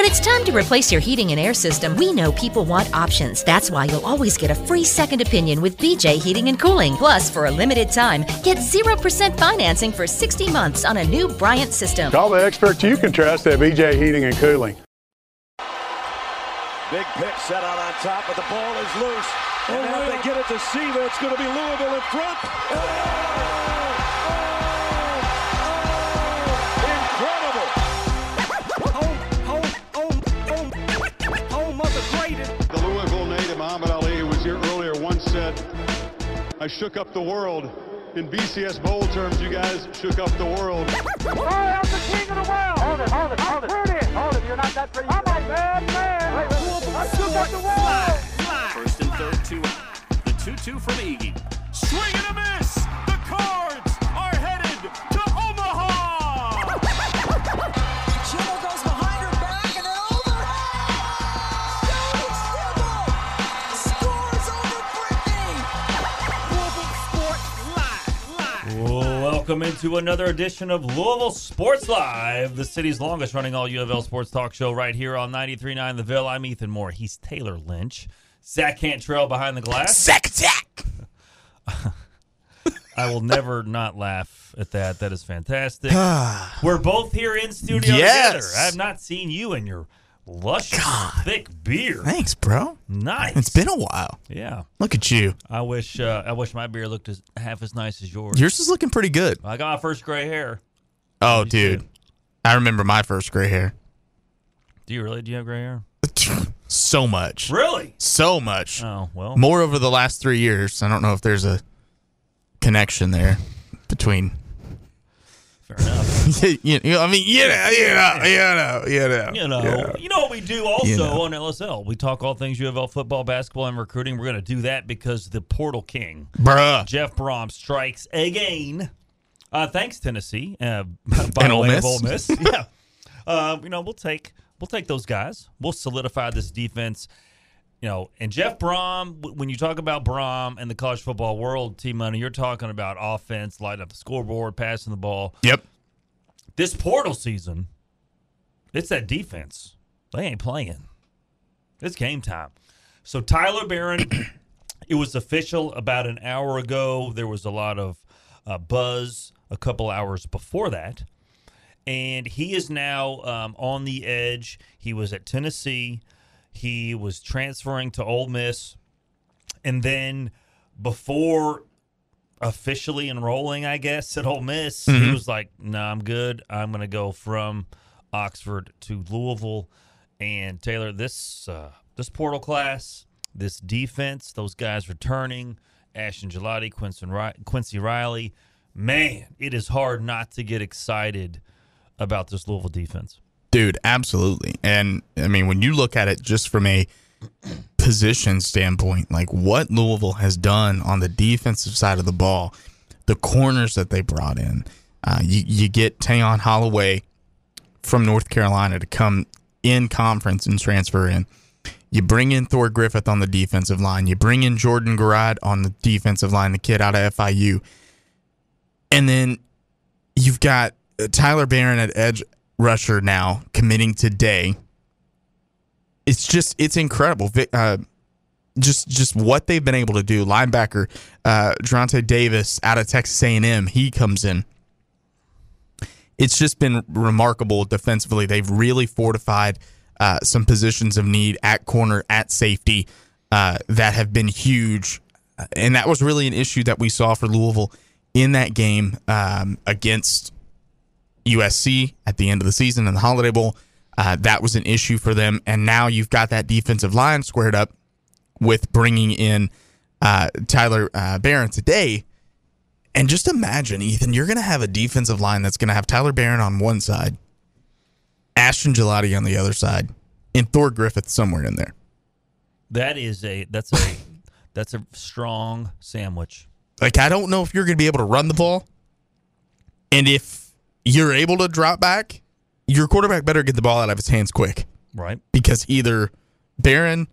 When it's time to replace your heating and air system, we know people want options. That's why you'll always get a free second opinion with BJ Heating and Cooling. Plus, for a limited time, get 0% financing for 60 months on a new Bryant system. Call the experts you can trust at BJ Heating and Cooling. Big pitch set out on top, but the ball is loose. And now if they get it to Seaver, it's going to be Louisville in front. The once said, I shook up the world. In BCS Bowl terms, you guys shook up the world. Oh, I'm the king of the world. Hold it, hold it, hold it. I'm pretty. Hold it, you're not that pretty. I'm a bad man. Wait, wait, I shook up the world. First and third, two out. The 2-2 from Iggy. Swing and a miss! Welcome into another edition of Louisville Sports Live, the city's longest running all U of L sports talk show right here on 93.9 The Ville. I'm Ethan Moore. He's Tayler Lynch. Zach Cantrell behind the glass. Zach, Zach. I will never not laugh at that. That is fantastic. We're both here in studio Yes. together. I have not seen you in your luscious, thick beer. Thanks, bro. Nice. It's been a while. Yeah. Look at you. I wish uh, I wish my beer looked as half as nice as yours. Yours is looking pretty good. I got my first gray hair. Oh, dude. I remember my first gray hair. Do you really? Do you have gray hair? So much. Really? So much. Oh well. More over the last three years. I don't know if there's a connection there between. Fair enough. you, you know, I mean, you know, you know, you know, you know. You know, yeah. you know what we do also You know. on LSL. We talk all things U of L football, basketball, and recruiting. We're going to do that because the Portal King, Bruh. Jeff Brohm, strikes again. Uh, thanks Tennessee, uh, by And Ole Miss. Ole Miss. yeah, uh, you know we'll take we'll take those guys. We'll solidify this defense. You know, and Jeff Brohm. When you talk about Brohm and the college football world, T Money, you're talking about offense, lighting up the scoreboard, passing the ball. Yep. This portal season, it's that defense. They ain't playing. It's game time. So Tyler Baron, it was official about an hour ago. There was a lot of uh, buzz a couple hours before that, and he is now um, on the edge. He was at Tennessee. He was transferring to Ole Miss, and then before officially enrolling, I guess, at Ole Miss, he Mhm. was like, "No, I'm good. I'm going to go from Oxford to Louisville." And Tayler, this uh, this portal class, this defense, those guys returning, Ashton Gillotte, Quincy Riley, man, it is hard not to get excited about this Louisville defense. Dude, absolutely. And I mean, when you look at it just from a position standpoint, like what Louisville has done on the defensive side of the ball, the corners that they brought in, uh, you, you get Tayon Holloway from North Carolina to come in conference and transfer in. You bring in Thor Griffith on the defensive line. You bring in Jordan Guerad on the defensive line, the kid out of FIU. And then you've got Tyler Baron at edge rusher now committing today. It's just it's incredible. Uh, just just what they've been able to do. Linebacker uh, Durante Davis out of Texas A&M, he comes in. It's just been remarkable defensively. They've really fortified uh, some positions of need at corner, at safety uh, that have been huge, and that was really an issue that we saw for Louisville in that game um, against USC at the end of the season in the Holiday Bowl. Uh, that was an issue for them, and now you've got that defensive line squared up with bringing in uh, Tyler uh, Baron today. And just imagine, Ethan, you're going to have a defensive line that's going to have Tyler Baron on one side, Ashton Gillotte on the other side, and Thor Griffith somewhere in there. That is a that's a that's a strong sandwich. Like I don't know if you're going to be able to run the ball, and if you're able to drop back, your quarterback better get the ball out of his hands quick Right. because either Baron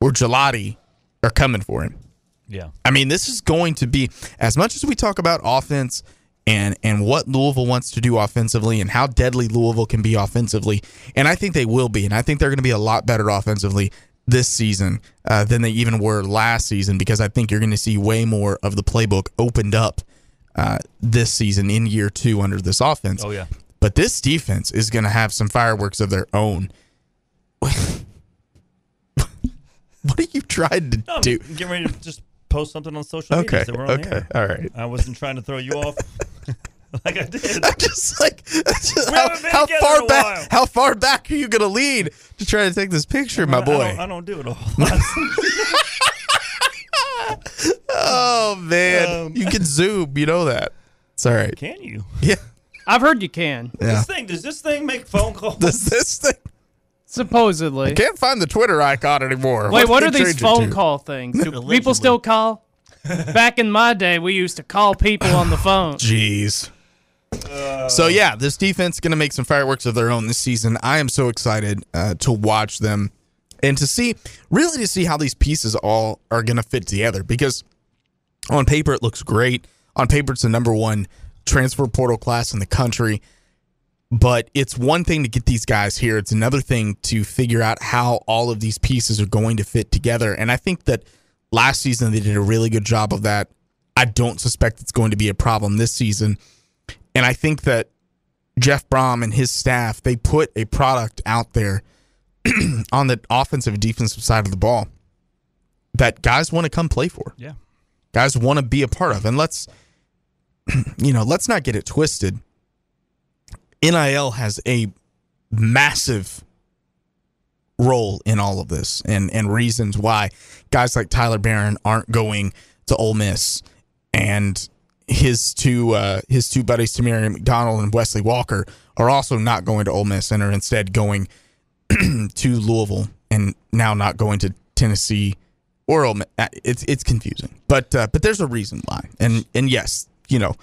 or Gillotte are coming for him. Yeah. I mean, this is going to be as much as we talk about offense and and what Louisville wants to do offensively and how deadly Louisville can be offensively, and I think they will be, and I think they're going to be a lot better offensively this season uh, than they even were last season because I think you're going to see way more of the playbook opened up uh, this season in year two under this offense. Oh yeah. But this defense is going to have some fireworks of their own. what are you trying to No, do? getting ready to just post something on social media. Okay, So we're on okay, air. all right. I wasn't trying to throw you off like I did. I'm just like, just how, how far back? How far back are you gonna lead to try to take this picture, my I boy? don't, I don't do it a whole lot. oh man, Um, you can zoom. You know that. It's all right. Can you? Yeah. I've heard you can. Yeah. This thing does this thing make phone calls? Does this thing? Supposedly. I can't find the Twitter icon anymore. Wait, what do are they these change it phone to? call things? Do people still call? Back in my day, we used to call people on the phone. Jeez. so yeah, this defense is going to make some fireworks of their own this season. I am so excited uh, to watch them and to see, really, to see how these pieces all are going to fit together. Because on paper it looks great. On paper it's the number one transfer portal class in the country. But it's one thing to get these guys here. It's another thing to figure out how all of these pieces are going to fit together. And I think that last season they did a really good job of that. I don't suspect it's going to be a problem this season. And I think that Jeff Brohm and his staff, they put a product out there on the offensive and defensive side of the ball that guys want to come play for. Yeah. Guys want to be a part of. And let's you know, let's not get it twisted. NIL has a massive role in all of this and and reasons why guys like Tyler Baron aren't going to Ole Miss and his two uh, his two buddies Tamarian McDonald and Wesley Walker are also not going to Ole Miss and are instead going to Louisville and now not going to Tennessee or Ole Miss. Uh, It's it's confusing, but uh, but there's a reason why. And and yes, you know,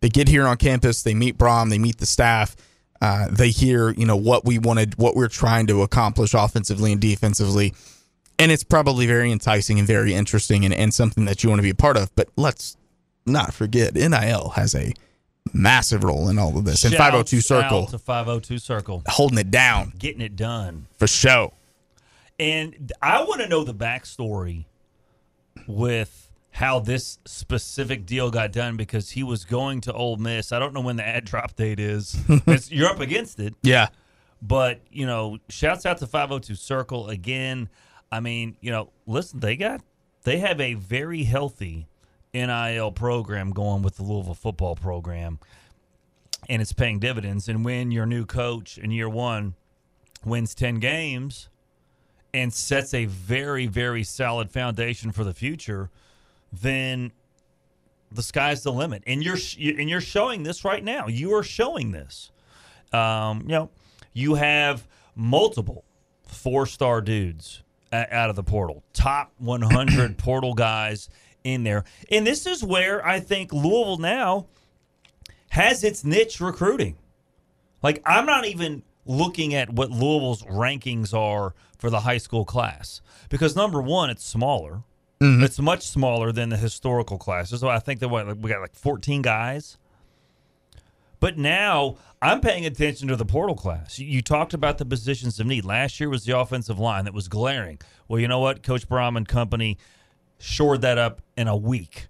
they get here on campus, they meet Brohm, they meet the staff, uh, they hear you know what we wanted, what we're trying to accomplish offensively and defensively, and it's probably very enticing and very interesting and, and something that you want to be a part of. But let's not forget, NIL has a massive role in all of this. And Shouts 502 Circle to 502 Circle. holding it down Getting it done. for show. And I want to know the backstory with how this specific deal got done because he was going to Ole Miss. I don't know when the ad drop date is. You're up against it. Yeah. But, you know, shouts out to 502 Circle again. I mean, you know, listen, they got they have a very healthy NIL program going with the Louisville football program. And it's paying dividends. And when your new coach in year one wins 10 games and sets a very, very solid foundation for the future, then the sky's the limit. And you're and you're showing this right now. You are showing this. Um, you know, you have multiple four-star dudes out of the portal, top 100 portal guys in there, and this is where I think Louisville now has its niche recruiting. Like I'm not even looking at what Louisville's rankings are for the high school class because number one, it's smaller. Mm-hmm. It's much smaller than the historical classes. So I think that what like, we got like 14 guys. But now I'm paying attention to the portal class. You, you talked about the positions of need. Last year was the offensive line that was glaring. Well, you know what? Coach Brohm and company shored that up in a week.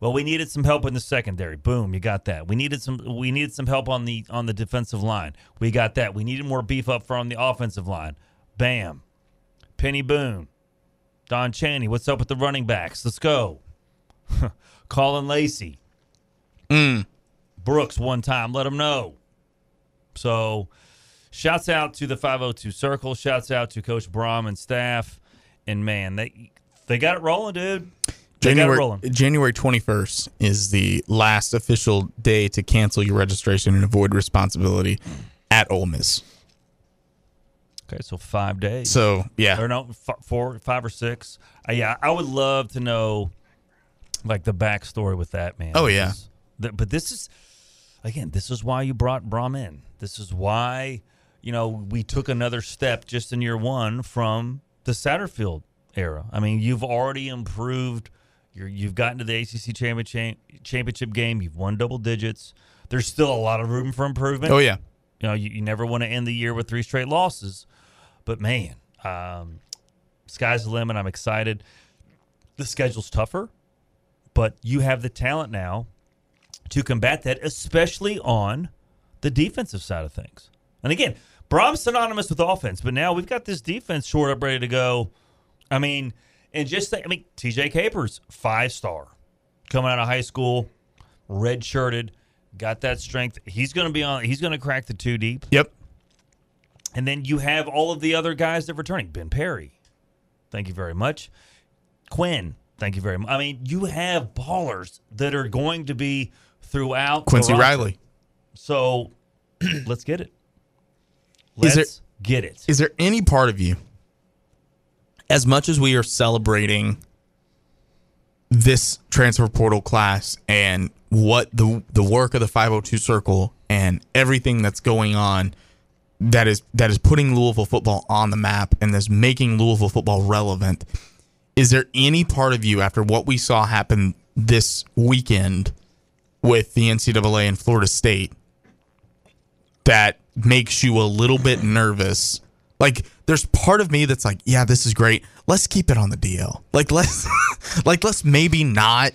Well, we needed some help in the secondary. Boom, you got that. We needed some we needed some help on the on the defensive line. We got that. We needed more beef up from the offensive line. Bam. Peny Boone. Don Chaney, what's up with the running backs? Let's go. Colin Lacey. Mm. Brooks one time, let him know. So, shouts out to the 502 Circle. Shouts out to Coach Brohm and staff. And man, they they got it rolling, dude. They January rolling. January 21st is the last official day to cancel your registration and avoid responsibility at Ole Miss. Okay, so five days. So yeah, or no, f- four, five or six. Uh, yeah, I would love to know, like the backstory with that man. Oh, yeah. The- but this is, again, this is why you brought Brohm in. This is why, you know, we took another step just in year one from the Satterfield era. I mean, you've already improved. You're, you've gotten to the ACC championship championship game. You've won double digits. There's still a lot of room for improvement. Oh yeah. You know, you, you never want to end the year with three straight losses. But man, um, sky's the limit. I'm excited. The schedule's tougher, but you have the talent now to combat that, especially on the defensive side of things. And again, Brohm's synonymous with offense, but now we've got this defense short up, ready to go. I mean, and just think, I mean, TJ Capers, five star, coming out of high school, red shirted, got that strength. He's going to be on. He's going to crack the two deep. Yep. And then you have all of the other guys that are returning. Ben Perry, thank you very much. Quinn, thank you very much. I mean, you have ballers that are going to be throughout. Quincy. Riley. So let's get it. Let's there- get it. Is there any part of you, as much as we are celebrating this transfer portal class and what the the work of the 502 circle and everything that's going on that is that is putting Louisville football on the map and that's making Louisville football relevant is there any part of you after what we saw happen this weekend with the NCAA and Florida State that makes you a little bit nervous. Like there's part of me that's like, yeah, this is great. Let's keep it on the DL. Like let's like let's maybe not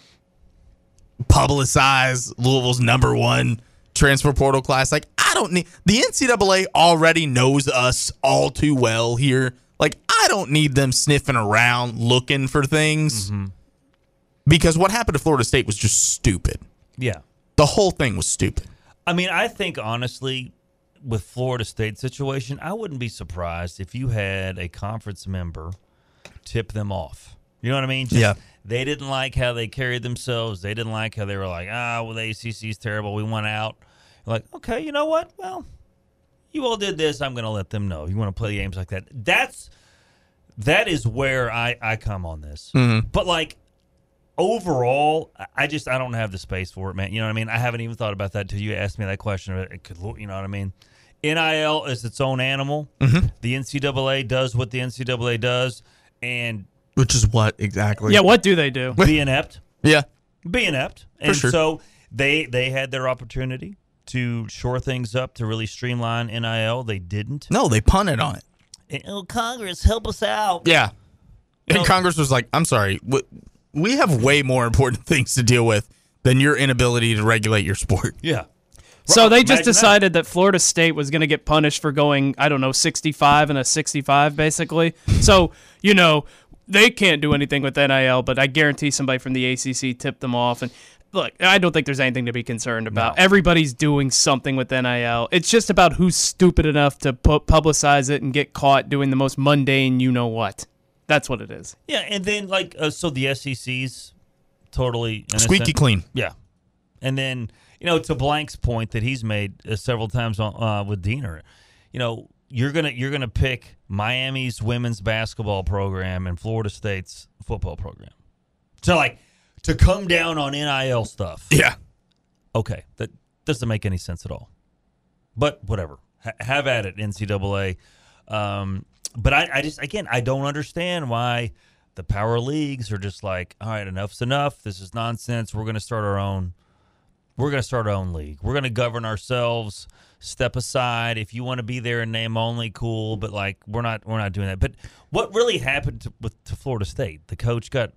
publicize Louisville's number one transfer portal class. Like I don't need the NCAA already knows us all too well here. Like I don't need them sniffing around looking for things. Mm-hmm. Because what happened to Florida State was just stupid. Yeah. The whole thing was stupid. I mean, I think honestly, with Florida State situation, I wouldn't be surprised if you had a conference member tip them off. You know what I mean? Just, Yeah. They didn't like how they carried themselves. They didn't like how they were like, ah, well, the ACC is terrible. We went out. Like, okay, you know what? Well, you all did this. I'm going to let them know. You want to play games like that. That's that is where I I come on this. Mhm. But like overall, I- I just I don't have the space for it, man. You know what I mean? I haven't even thought about that till you asked me that question. It could, you know what I mean? NIL is its own animal. Mhm. The NCAA does what the NCAA does, and Which is what exactly? Yeah, what do they do? be inept. Yeah. Be inept. And sure. so they they had their opportunity to shore things up to really streamline NIL. They didn't. No, they punted on it. And, oh, Congress, help us out. Yeah. And know- Congress was like, I'm sorry, we have way more important things to deal with than your inability to regulate your sport. Yeah. So they just Imagine decided that. Florida State was going to get punished for going, I don't know, 65 and a 65, basically. So, you know, they can't do anything with NIL, but I guarantee somebody from the ACC tipped them off. And look, I don't think there's anything to be concerned about. Everybody's doing something with NIL. It's just about who's stupid enough to pu- publicize it and get caught doing the most mundane, you know what. That's what it is. Yeah, and then like uh, so the SEC's totally innocent. Squeaky clean. Yeah, and then you know to Blank's point that he's made uh, several times on, uh, with Deener, you know you're gonna you're gonna pick Miami's women's basketball program and Florida State's football program. So like to come down on NIL stuff. Yeah. Okay, that doesn't make any sense at all. But whatever, ha- have at it, NCAA. Um, but I, I just again I don't understand why the power leagues are just like, all right, enough's enough. This is nonsense. We're going to start our own. We're going to start our own league. We're going to govern ourselves. Step aside. If you want to be there in name only, cool. But like, we're not. We're not doing that. But what really happened to, with to Florida State? The coach got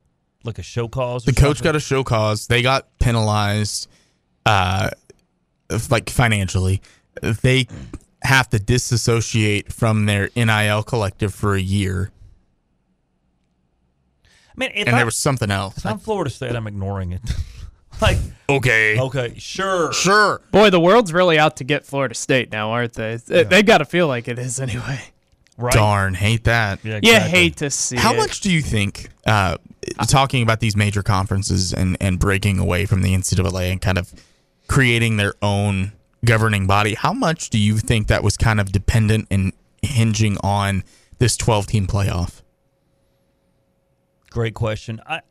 like a show cause. The coach got a show cause. They got penalized, uh, like financially. They have to disassociate from their NIL collective for a year. I mean, if and I, there was something else. If I'm Florida State, I'm ignoring it. like, okay, okay, sure, sure. Boy, the world's really out to get Florida State now, aren't they? They got to feel like it is anyway. Right. Darn, hate that. Yeah, You hate to see How it. much do you think, uh, talking about these major conferences and, and breaking away from the NCAA and kind of creating their own governing body, how much do you think that was kind of dependent and hinging on this 12 team playoff? Great question. I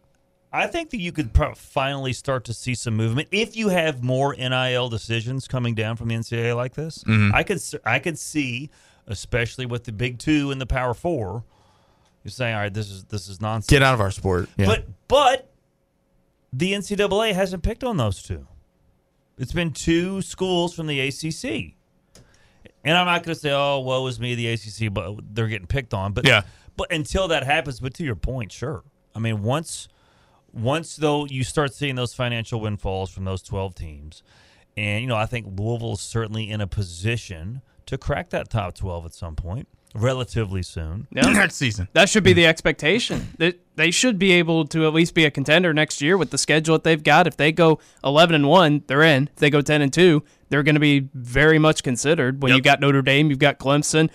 I think that you could pro- finally start to see some movement if you have more NIL decisions coming down from the NCAA like this. Mhm. I could I could see, especially with the Big Two and the Power Four, you're saying, all right, this is this is nonsense. Get out of our sport. Yeah. But but the NCAA hasn't picked on those two. It's been two schools from the ACC. And I'm not going to say, oh, woe is me, the ACC, but they're getting picked on. But Yeah. but until that happens, but to your point, sure. I mean, once once though you start seeing those financial windfalls from those 12 teams, and you know, I think Louisville is certainly in a position to crack that top 12 at some point, relatively soon. Yeah. Next season. That should be the expectation. That they should be able to at least be a contender next year with the schedule that they've got. If they go 11 and 1, they're in. If they go 10 and 2, they're going to be very much considered. When you've got Notre Dame, you've got Clemson.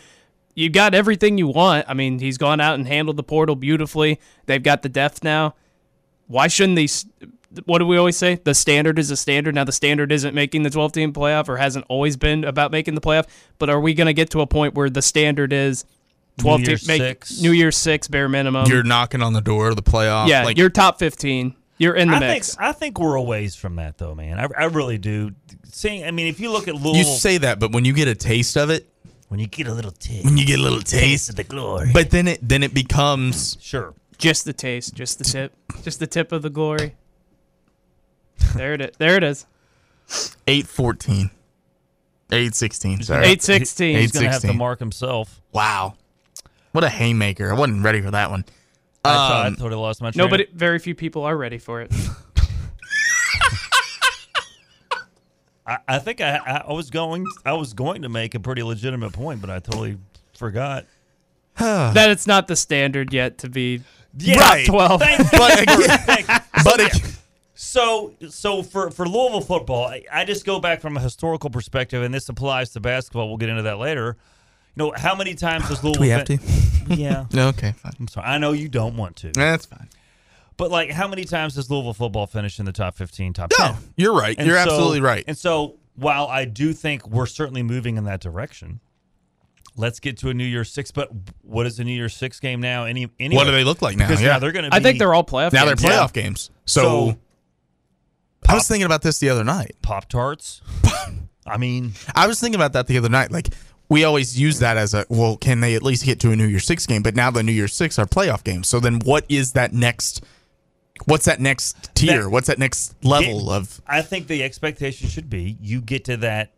you've got everything you want. I mean, he's gone out and handled the portal beautifully. They've got the depth now. Why shouldn't these what do we always say? The standard is a standard. Now the standard isn't making the 12 team playoff or hasn't always been about making the playoff, but are we going to get to a point where the standard is 12 New team make six. New Year's 6 bare minimum? You're knocking on the door of the playoff. yeah, like, you're top 15. You're in the I mix. Think, I think we're a ways from that, though, man. I, I really do. Seeing, I mean, if you look at Louisville, you say that, but when you get a taste of it, when you get a little taste, when you get a little taste, of the glory, but then it then it becomes sure. Just the taste, just the tip, just the tip of the glory. There it is. There it is. 814. 816. Sorry. 816. He's going to have to mark himself. Wow. What a haymaker. I wasn't ready for that one. I, thought, Um, I totally lost my train. Nobody, very few people are ready for it. I, I think I, I I was going I was going to make a pretty legitimate point, but I totally forgot. That it's not the standard yet to be Yeah, top right. 12. Thank. But again- but So, again- so so for for Louisville football, I, I just go back from a historical perspective, and this applies to basketball. We'll get into that later. You know, how many times has Louisville? we have fin- Yeah. no, Okay, fine. I'm sorry. I know you don't want to, That's fine. but like, how many times does Louisville football finish in the top 15, top 10? No, 10? you're right. And you're so- absolutely right. And so, while I do think we're certainly moving in that direction, let's get to a New Year's Six. But what is a New Year's Six game now? Any, anyway? What do they look like now? Because Yeah. now they're going to. I think they're all playoff. Games. Now they're games. playoff games. So, So- I was thinking about this the other night. Pop Tarts. I mean, I was thinking about that the other night. Like we always use that as a well, can they at least get to a New Year's Six game? But now the New Year's Six are playoff games. So then, what is that next? What's that next tier? That- What's that next level Get- of? I think the expectation should be you get to that.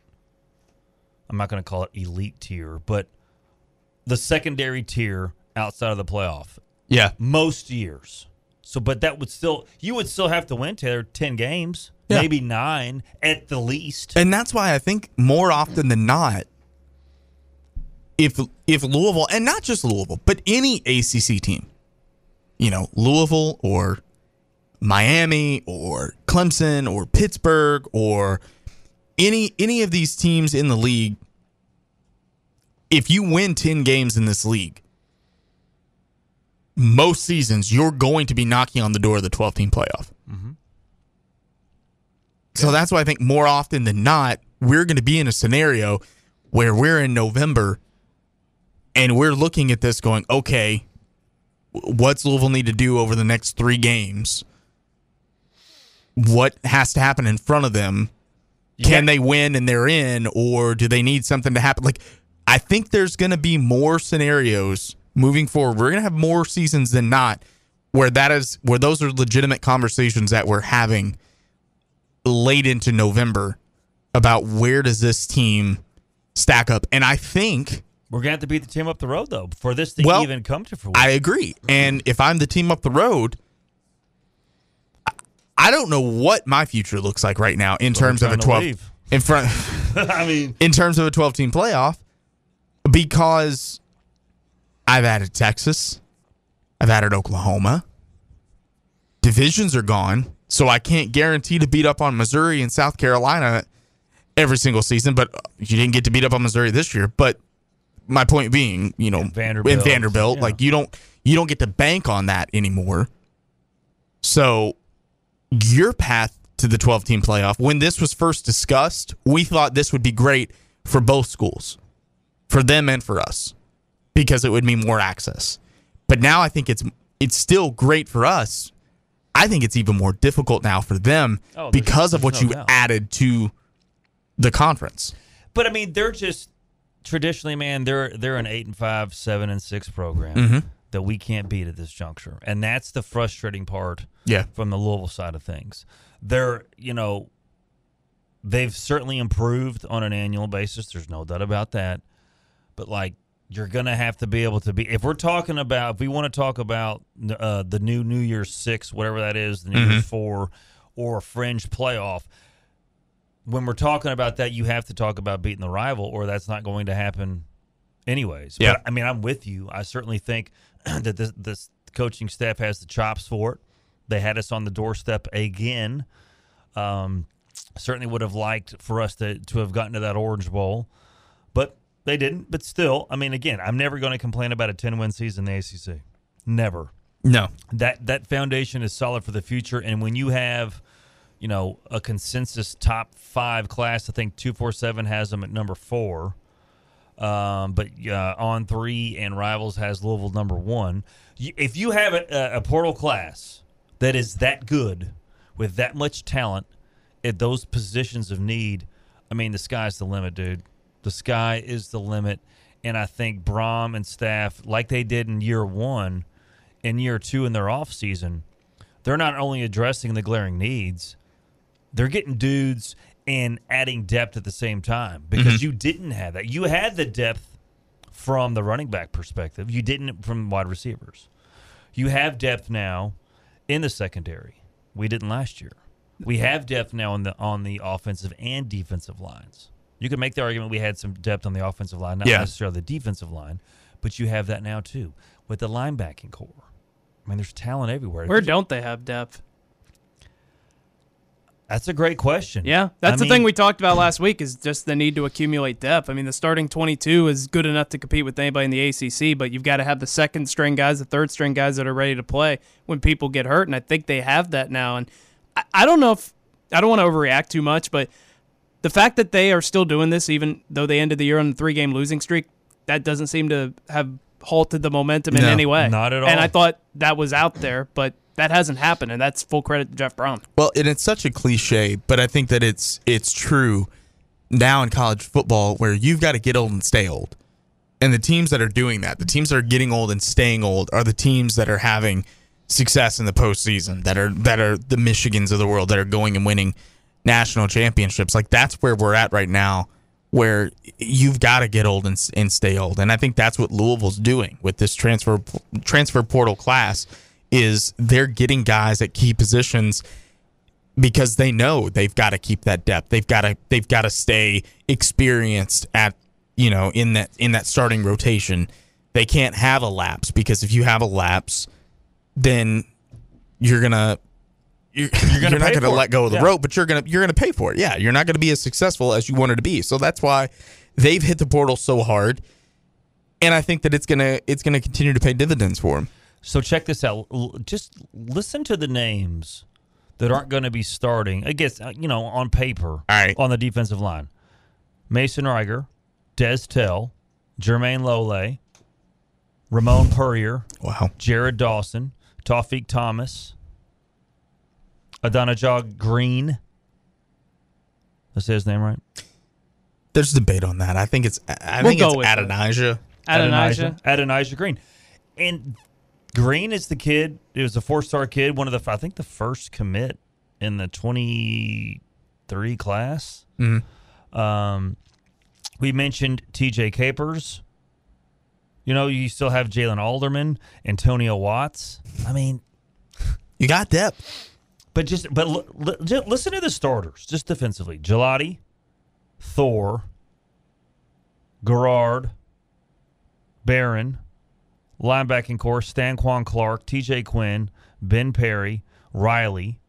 I'm not going to call it elite tier, but the secondary tier outside of the playoff. Yeah, most years. So, but that would still you would still have to win Tayler ten games, Yeah. maybe nine at the least. and that's why I think more often than not, if if Louisville and not just Louisville, but any ACC team, you know, Louisville or Miami or Clemson or Pittsburgh or any any of these teams in the league, if you win 10 games in this league, most seasons you're going to be knocking on the door of the 12 team playoff. Mm-hmm. So that's why I think more often than not, we're going to be in a scenario where we're in November and we're looking at this going, okay, what's Louisville need to do over the next three games? What has to happen in front of them? Can they win and they're in, or do they need something to happen? Like, I think there's going to be more scenarios moving forward. We're going to have more seasons than not where that is where those are legitimate conversations that we're having late into November about where does this team stack up. And I think We're gonna have to beat the team up the road though for this to Well, even come to fruition. I agree. And if I'm the team up the road, I- don't know what my future looks like right now in terms of a 12 leave. in front I mean, in terms of a 12 team playoff because I've added Texas, I've added Oklahoma. Divisions are gone, so I can't guarantee to beat up on Missouri and South Carolina every single season, but uh, you didn't get to beat up on Missouri this year, but my point being, you know, Vanderbilt, in Vanderbilt, yeah. like you don't you don't get to bank on that anymore. So your path to the 12 team playoff, when this was first discussed, we thought this would be great for both schools, for them and for us. because it would mean more access. But now I think it's it's still great for us. I think it's even more difficult now for them Oh, there's- because of what no you doubt. added to the conference. But I mean, they're just traditionally, man. They're they're an eight and five, seven and six program Mhm. that we can't beat at this juncture, and that's the frustrating part. Yeah. from the Louisville side of things, they're you know they've certainly improved on an annual basis. There's no doubt about that. But like you're gonna have to be able to be if we're talking about if we want to talk about uh, the new New Year's six, whatever that is, the New Mhm. Year's four, or a fringe playoff. When we're talking about that, you have to talk about beating the rival, or that's not going to happen, anyways. Yeah. But, I mean, I'm with you. I certainly think that this, this coaching staff has the chops for it. They had us on the doorstep again. Um, certainly would have liked for us to to have gotten to that Orange Bowl, but they didn't. But still, I mean, again, I'm never going to complain about a 10 win season in the ACC. Never. No. That that foundation is solid for the future, and when you have, you know, a consensus top five class, I think two four seven has them at number four. Um, but uh, on three and rivals has Louisville number one. If you have a, a portal class that is that good with that much talent at those positions of need, I mean, the sky's the limit, dude. The sky is the limit. And I think Brohm and staff, like they did in year one, in year two in their off season, they're not only addressing the glaring needs, they're getting dudes and adding depth at the same time because Mhm. you didn't have that. You had the depth from the running back perspective. You didn't from wide receivers. You have depth now in the secondary. We didn't last year. We have depth now on the on the offensive and defensive lines. You can make the argument we had some depth on the offensive line, not Yeah. necessarily the defensive line, but you have that now too with the linebacking core. I mean, there's talent everywhere. Where don't they have depth? That's a great question. Yeah, that's I the mean- thing we talked about last week is just the need to accumulate depth. I mean, the starting 22 is good enough to compete with anybody in the ACC, but you've got to have the second string guys, the third string guys that are ready to play when people get hurt, and I think they have that now. And I, I don't know if I don't want to overreact too much, but the fact that they are still doing this, even though they ended the year on a three-game losing streak, that doesn't seem to have halted the momentum in No, any way. not at all. And. I thought that was out there, but that hasn't happened, and that's full credit to Jeff Brohm. Well, and it's such a cliche, but I think that it's it's true now in college football where you've got to get old and stay old. And the teams that are doing that, the teams that are getting old and staying old, are the teams that are having success in the postseason, that are that are the Michigans of the world that are going and winning national championships. Like that's where we're at right now, where you've got to get old and, and stay old. And I think that's what Louisville's doing with this transfer transfer portal class is they're getting guys at key positions because they know they've got to keep that depth. They've got to they've got to stay experienced at you know in that in that starting rotation. They can't have a lapse because if you have a lapse, then you're gonna you're, you're, gonna not gonna let go of the Yeah. rope, but you're gonna you're gonna pay for it. Yeah, you're not gonna be as successful as you wanted to be. So that's why they've hit the portal so hard, and I think that it's gonna it's gonna continue to pay dividends for them. So check this out. Just listen to the names that aren't going to be starting. I guess uh, you know on paper on the defensive line: Mason Reiger, Des Tell, Jermayne Lole, Ramon Puryear, wow, Jared Dawson, Tawfiq Thomas, Adonijah Green. Did I say his name right? There's debate on that. I think it's I We'll think go it's with it. Adonijah. Adonijah. Adonijah Green. And Green is the kid. It was a four-star kid. One of the, I think, the first commit in the twenty-three class. Mhm. Um, we mentioned T.J. Capers. You know, you still have Jalen Alderman, Antonio Watts. I mean, you got depth. But just but l- l- just listen to the starters, just defensively: Gillotte, Thor, Guerad, Baron, linebacking core: Stanquan Clark, T.J. Quinn, Ben Perry, Riley,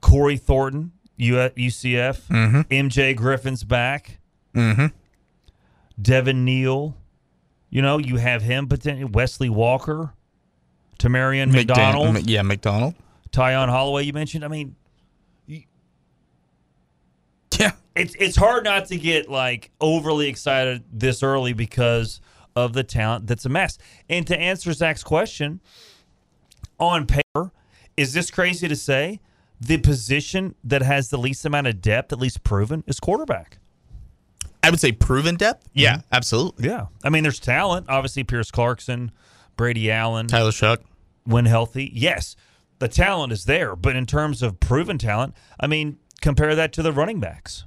Corey Thornton, U- UCF, Mhm. MJ Griffin's back, Mm-hmm. Devin Neal. You know, you have him potentially. Wesley Walker, Tamarian McDonald. yeah, McDonald. Tyon Holloway, you mentioned. I mean, Yeah. it's it's hard not to get like overly excited this early because of the talent that's amassed. And to answer Zach's question, on paper, is this crazy to say? The position that has the least amount of depth, at least proven, is quarterback. I would say proven depth. Yeah, mm-hmm. absolutely. Yeah. I mean, there's talent. Obviously, Pierce Clarkson, Brady Allen, Tyler Shuck. when healthy. Yes, the talent is there. But in terms of proven talent, I mean, compare that to the running backs.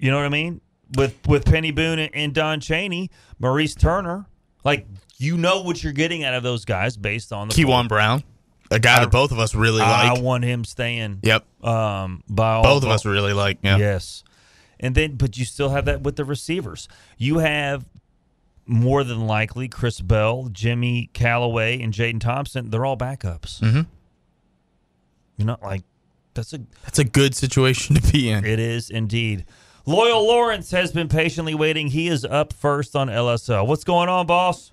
You know what I mean? With with Peny Boone and- Don Chaney, Maurice Turner, like you know what you're getting out of those guys based on the Keywan Brown, a guy that both of us really I like. I want him staying. Yep. Um, by all Both of us really like. Yeah. Yes. And then, but you still have that with the receivers. You have more than likely Chris Bell, Jimmy Calloway, and Jaden Thompson. They're all backups. Mm-hmm. You're not like that's a That's a good situation to be in. it is indeed. Loyal Lawrence has been patiently waiting. He is up first on LSL. What's going on, boss?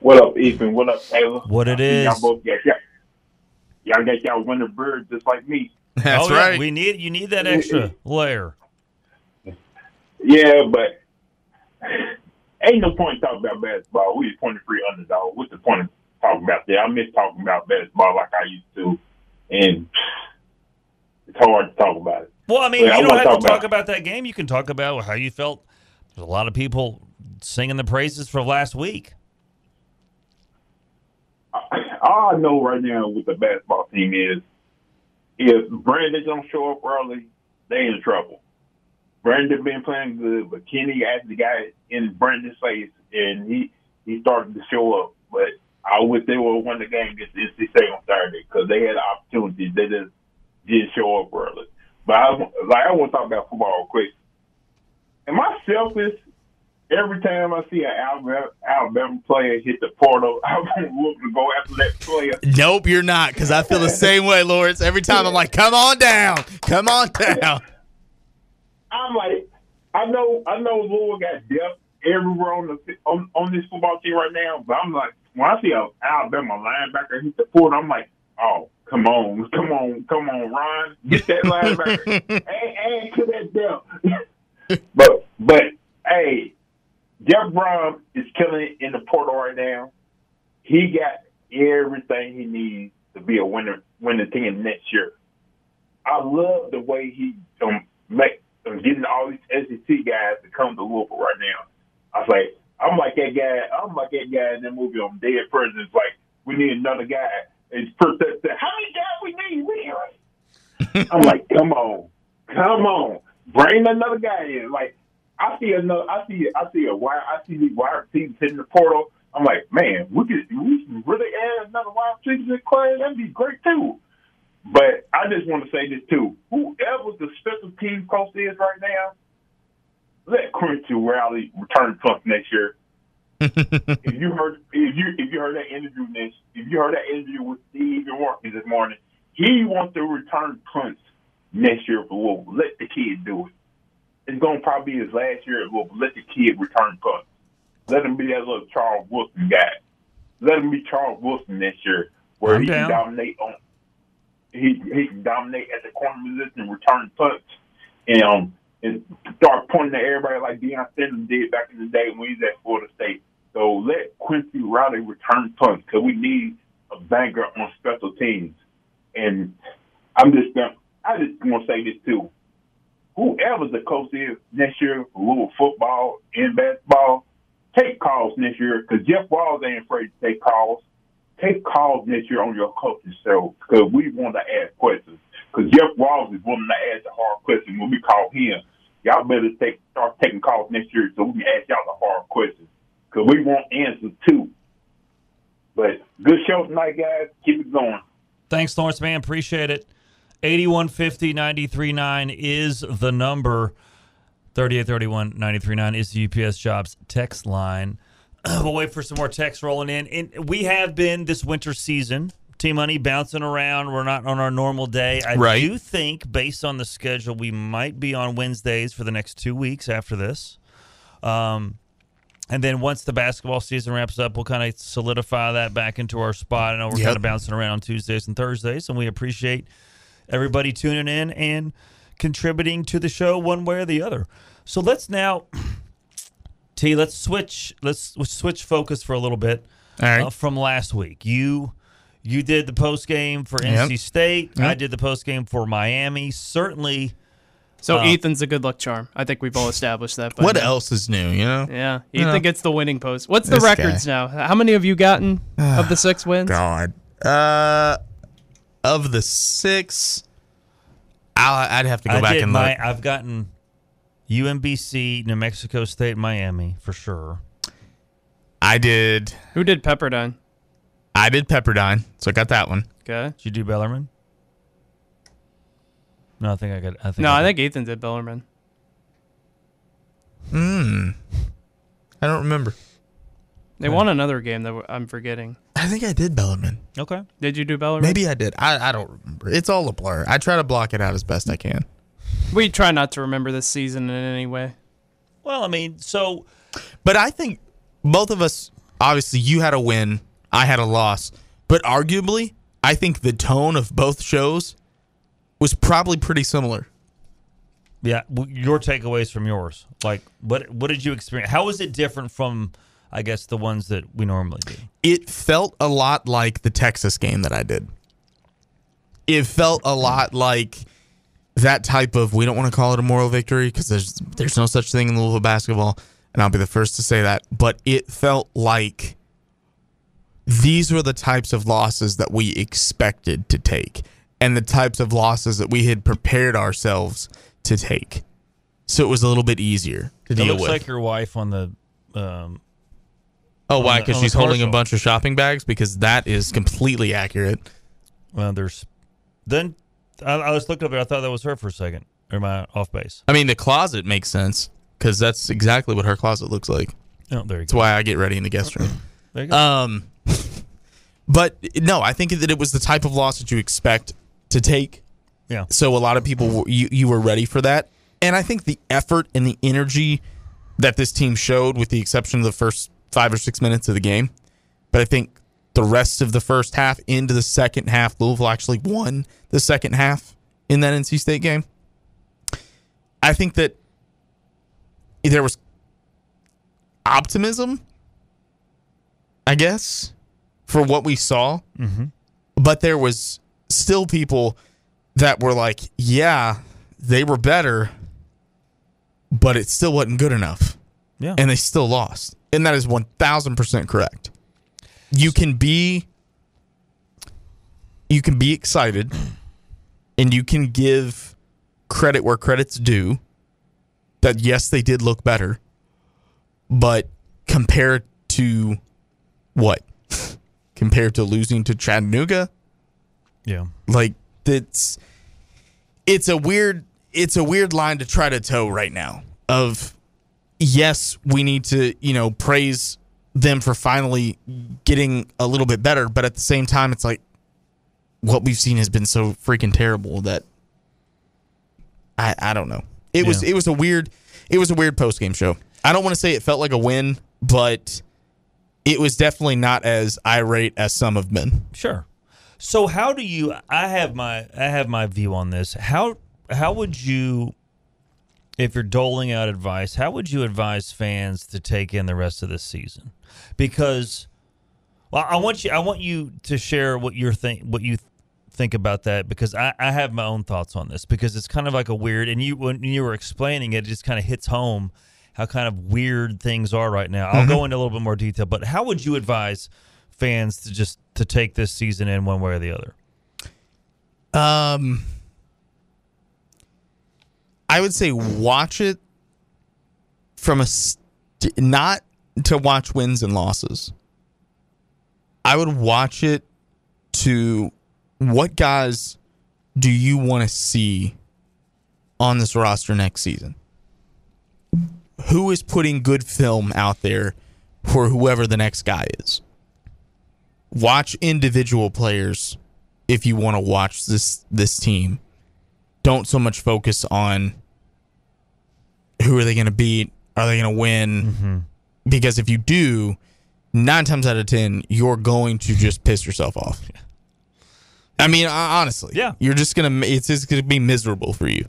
What up, Ethan? What up, Tayler? What it is? Y'all is? both got y'all, y'all got y'all winter bird just like me. That's oh, yeah, right. we need you need that extra layer. Yeah, but ain't no point talking about basketball. We 23 underdog. What's the point of talking about that? I miss talking about basketball like I used to, and it's hard to talk about it. Well, I mean, Yeah, I you don't have to talk talk about- about that game. You can talk about how you felt. There's a lot of people singing the praises for last week. All I know right now with the basketball team is if Brandon don't show up early, they in trouble. Brandon been playing good, but Kenny actually got in Brandon's face, and he he started to show up. But I wish they would have won the game against NC on Saturday because they had opportunities. They just didn't show up early. But I, like I want to talk about football real quick. Am I selfish? Every time I see an Alabama, Alabama player hit the portal, I want to go after that player. Nope, you're not, because I feel the same way, Lawrence. Every time I'm like, come on down. Come on down. I'm like, I know, I know, Louisville got depth everywhere on the on, on this football team right now. But I'm like, when I see a Alabama linebacker hit the portal, I'm like, oh, come on, come on, come on, Ron, get that linebacker, add, add to that depth. but but hey, Jeff Brohm is killing it in the portal right now. He got everything he needs to be a winner, win the team next year. I love the way he um make um, getting all these SEC guys to come to Louisville right now. I was like, I'm like that guy. I'm like that guy in that movie on Dead Presidents. Like, we need another guy. It's that how many guys we need? We need. I'm like, come on, come on, bring another guy in. Like, I see another. I see. I see a wire. I see these wide receivers hitting the portal. I'm like, man, we could we can really add another wide receiver to the class. That'd be great too. But I just want to say this too. Whoever the special team coach is right now, let Quincy Riley return punt next year. if you heard if you if you heard that interview next if you heard that interview with Steve and Watkins this morning, he wants to return punts next year for Louisville. Let the kid do it. It's gonna probably be his last year at Louisville. Let the kid return punts. Let him be that little Charles Woodson guy. Let him be Charles Woodson next year, where I'm he down. can dominate on he he can dominate at the corner position and return punts and um and start pointing at everybody like Deion Sanders did back in the day when he was at Florida State. So let Quincy Riley return punts because we need a banger on special teams. And I'm just gonna, I just want to say this too. Whoever the coach is next year Louisville football and basketball, take calls next year because Jeff Walz ain't afraid to take calls. Take calls next year on your coaching show because we want to ask questions. Because Jeff Walz is willing to ask the hard questions when we call him. Y'all better take start taking calls next year so we can ask y'all the hard questions because we want answers too. But good show tonight, guys. Keep it going. Thanks, Lawrence, man. Appreciate it. 8150 939 is the number. 3831 939 is the UPS Jobs text line. we'll wait for some more texts rolling in. And we have been this winter season, Team Money bouncing around. We're not on our normal day. I Right. do think, based on the schedule, we might be on Wednesdays for the next two weeks after this. Um, and then once the basketball season wraps up, we'll kind of solidify that back into our spot. I know we're Yep. kind of bouncing around on Tuesdays and Thursdays, and we appreciate everybody tuning in and contributing to the show one way or the other. So let's now, T. Let's switch. Let's switch focus for a little bit All right. uh, from last week. You you did the post game for Yep. NC State. Yep. I did the post game for Miami. Certainly. So Uh, Ethan's a good luck charm. I think we've all established that. by What now. else is new? You know? Yeah, You Ethan know? gets the winning post. What's the This records guy. now? How many have you gotten of the six wins? God. Uh, of the six, I'll, I'd have to go I back did and my, look. I've gotten UMBC, New Mexico State, Miami for sure. I did. Who did Pepperdine? I did Pepperdine, so I got that one. Okay. Did you do Bellarmine? No, I think I got. I think No, I I think Ethan did Bellarmine. Hmm. I don't remember. They won another game that I'm forgetting. I think I did Bellarmine. Okay. Did you do Bellarmine? Maybe I did. I, I don't remember. It's all a blur. I try to block it out as best I can. We try not to remember this season in any way. Well, I mean, so But I think both of us, obviously, you had a win, I had a loss. But arguably, I think the tone of both shows was probably pretty similar. yeah, your takeaways from yours. Like, what what did you experience? How was it different from, I guess, the ones that we normally do? It felt a lot like the Texas game that I did. It felt a lot like that type of we don't want to call it a moral victory because there's there's no such thing in Louisville basketball, and I'll be the first to say that. But it felt like these were the types of losses that we expected to take, and the types of losses that we had prepared ourselves to take. So it was a little bit easier to It deal looks with. like your wife on the. Um, oh, why? Because she's holding a bunch of shopping bags. Because that is completely accurate. well, there's. Then I, I was looking up there. I thought that was her for a second. Or am I off base? I mean, the closet makes sense because that's exactly what her closet looks like. Oh, there you That's go. why I get ready in the guest room. There you go. Um, but no, I think that it was the type of loss that you expect to take. Yeah. So a lot of people, were- you you were ready for that, and I think the effort and the energy that this team showed, with the exception of the first five or six minutes of the game, but I think the rest of the first half into the second half, Louisville actually won the second half in that NC State game. I think that there was optimism, I guess, for what we saw. Mhm. But there was still people that were like, yeah, they were better, but it still wasn't good enough. Yeah. And they still lost. And that is 1000% correct. You can be you can be excited and you can give credit where credit's due that yes they did look better but compared to what compared to losing to Chattanooga yeah. like it's it's a weird it's a weird line to try to toe right now of yes we need to you know praise them for finally getting a little bit better but at the same time it's like what we've seen has been so freaking terrible that i i don't know it was it was a weird it was a weird post game show i don't want to say it felt like a win but it was definitely not as irate as some have been Sure. So how do you I have my I have my view on this. How how would you if you're doling out advice, how would you advise fans to take in the rest of the season? Because well, I want you I want you to share what you're think what you think about that because I, I have my own thoughts on this because it's kind of like a weird and you when you were explaining it, it just kind of hits home how kind of weird things are right now. I'll go into a little bit more detail, but how would you advise fans to just to take this season in one way or the other? Um, I would say watch it from a st- not to watch wins and losses. I would watch it to what guys do you want to see on this roster next season? Who is putting good film out there for whoever the next guy is? Watch individual players if you want to watch this this team. Don't so much focus on who are they going to beat, are they going to win? Mm-hmm. Because if you do, nine times out of ten, you're going to just piss yourself off. I mean, honestly, Yeah. you're just gonna. It's just gonna be miserable for you.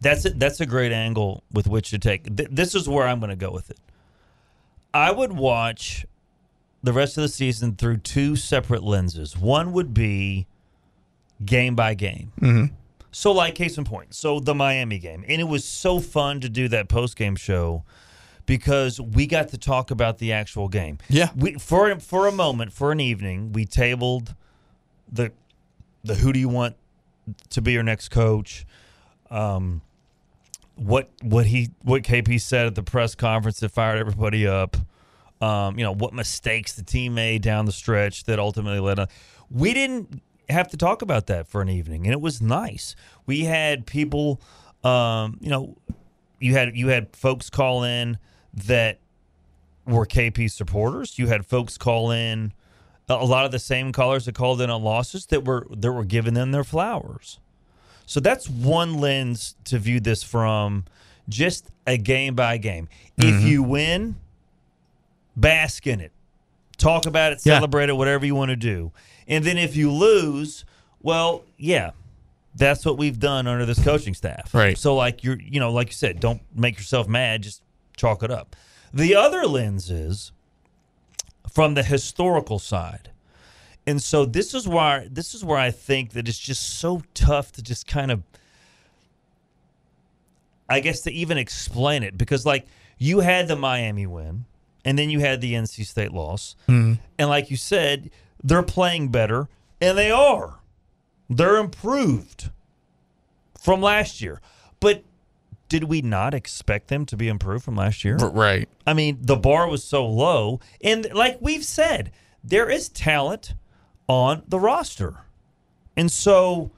That's a, that's a great angle with which to take. Th- this is where I'm going to go with it. I would watch the rest of the season through two separate lenses. One would be game by game. Mhm. So, like case in point, so the Miami game, and it was so fun to do that post game show because we got to talk about the actual game. Yeah. we for for a moment, for an evening, we tabled the the who do you want to be your next coach. Um, what what he what KP said at the press conference that fired everybody up. Um, you know what mistakes the team made down the stretch that ultimately led. On. We didn't have to talk about that for an evening, and it was nice. We had people, um, you know, you had you had folks call in that were KP supporters. You had folks call in a lot of the same callers that called in on losses that were that were giving them their flowers. So that's one lens to view this from, just a game by game. If you win, bask in it, talk about it, Yeah. celebrate it, whatever you want to do. And then if you lose, well, yeah, that's what we've done under this coaching staff. Right. So like you're, you know, like you said, don't make yourself mad. Just chalk it up. The other lens is from the historical side. And so this is why this is where I think that it's just so tough to just kind of I guess to even explain it because like you had the Miami win and then you had the NC State loss. Mhm. And like you said, they're playing better and they are. They're improved from last year. But did we not expect them to be improved from last year? Right. I mean, the bar was so low. And like we've said, there is talent on the roster. And so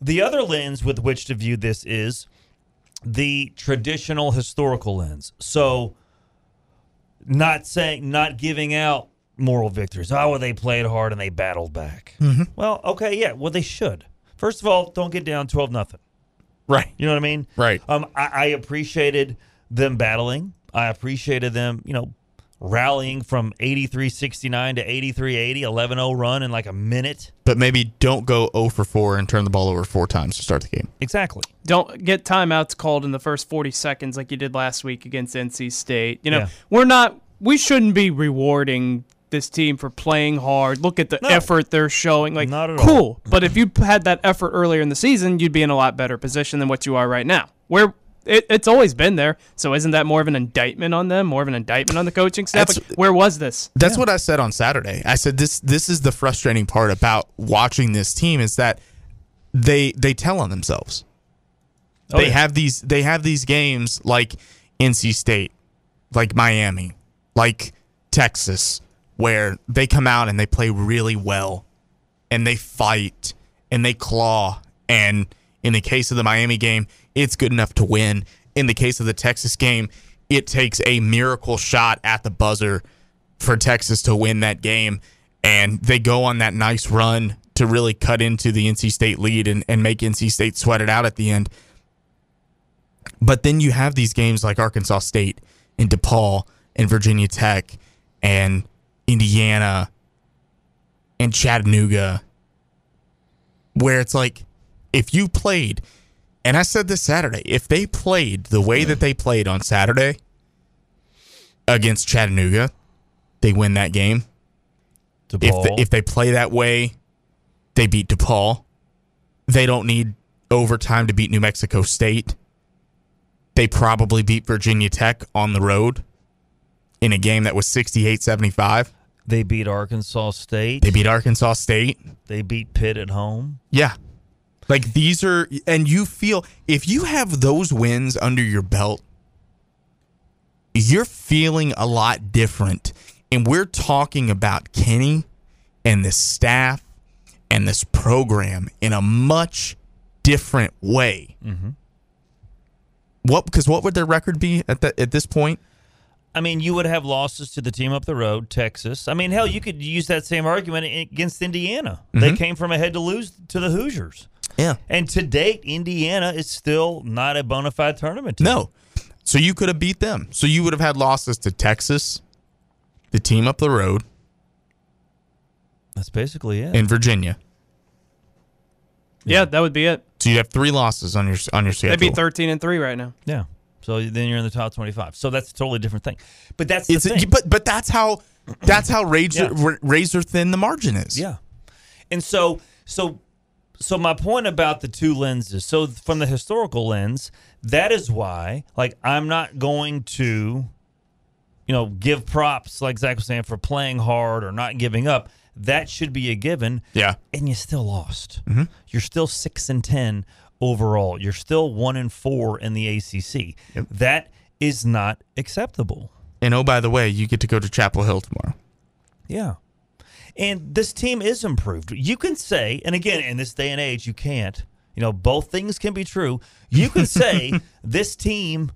the other lens with which to view this is the traditional historical lens. So not saying, not giving out moral victories. Oh, well, they played hard and they battled back. Well, okay, yeah, well, they should. First of all, don't get down 12 nothing. Right. You know what I mean? Right. Um, I, I appreciated them battling. I appreciated them, you know, rallying from 83-69 to 83-80, 11-0 run in like a minute. But maybe don't go 0 for 4 and turn the ball over four times to start the game. Exactly. Don't get timeouts called in the first 40 seconds like you did last week against NC State. You know, Yeah. we're not, we shouldn't be rewarding this team for playing hard. Look at the No. effort they're showing. Like, Not at all. cool. But if you had that effort earlier in the season, you'd be in a lot better position than what you are right now. Where it, it's always been there. So isn't that more of an indictment on them? More of an indictment on the coaching staff? Like, where was this? That's what I said on Saturday. I said this this is the frustrating part about watching this team is that they they tell on themselves. Oh, they yeah. have these they have these games like NC State, like Miami, like Texas where they come out and they play really well and they fight and they claw and in the case of the Miami game, it's good enough to win. In the case of the Texas game, it takes a miracle shot at the buzzer for Texas to win that game. And they go on that nice run to really cut into the NC State lead and, and make NC State sweat it out at the end. But then you have these games like Arkansas State and DePaul and Virginia Tech and Indiana and Chattanooga where it's like if you played and I said this Saturday, if they played the way that they played on Saturday against Chattanooga, they win that game. If they, if they play that way, they beat DePaul. They don't need overtime to beat New Mexico State. They probably beat Virginia Tech on the road in a game that was 68-75. They beat Arkansas State. They beat Arkansas State. They beat Pitt at home. Yeah. Like these are and you feel if you have those wins under your belt, you're feeling a lot different. And we're talking about Kenny and this staff and this program in a much different way. Mm-hmm. What because what would their record be at that at this point? I mean, you would have losses to the team up the road, Texas. I mean, hell, you could use that same argument against Indiana. They Mhm. came from ahead to lose to the Hoosiers. Yeah. And to date, Indiana is still not a bona fide tournament team. No. So you could have beat them. So you would have had losses to Texas, the team up the road, That's basically it. In Virginia. Yeah, that would be it. So you have three losses on your on your schedule. They'd be 13 and three right now. Yeah. So then you're in the top 25. So that's a totally different thing. But that's the It's thing. but but that's how that's how razor yeah. razor thin the margin is. Yeah. And so so so my point about the two lenses. So from the historical lens, that is why like I'm not going to you know give props like Zach was saying for playing hard or not giving up. That should be a given. Yeah. And you still lost. Mm-hmm. You're still 6 and 10 overall. You're still 1 and 4 in the ACC. That is not acceptable. And oh by the way, you get to go to Chapel Hill tomorrow. Yeah. And this team is improved. You can say, and again, in this day and age, you can't, you know, both things can be true. You can say this team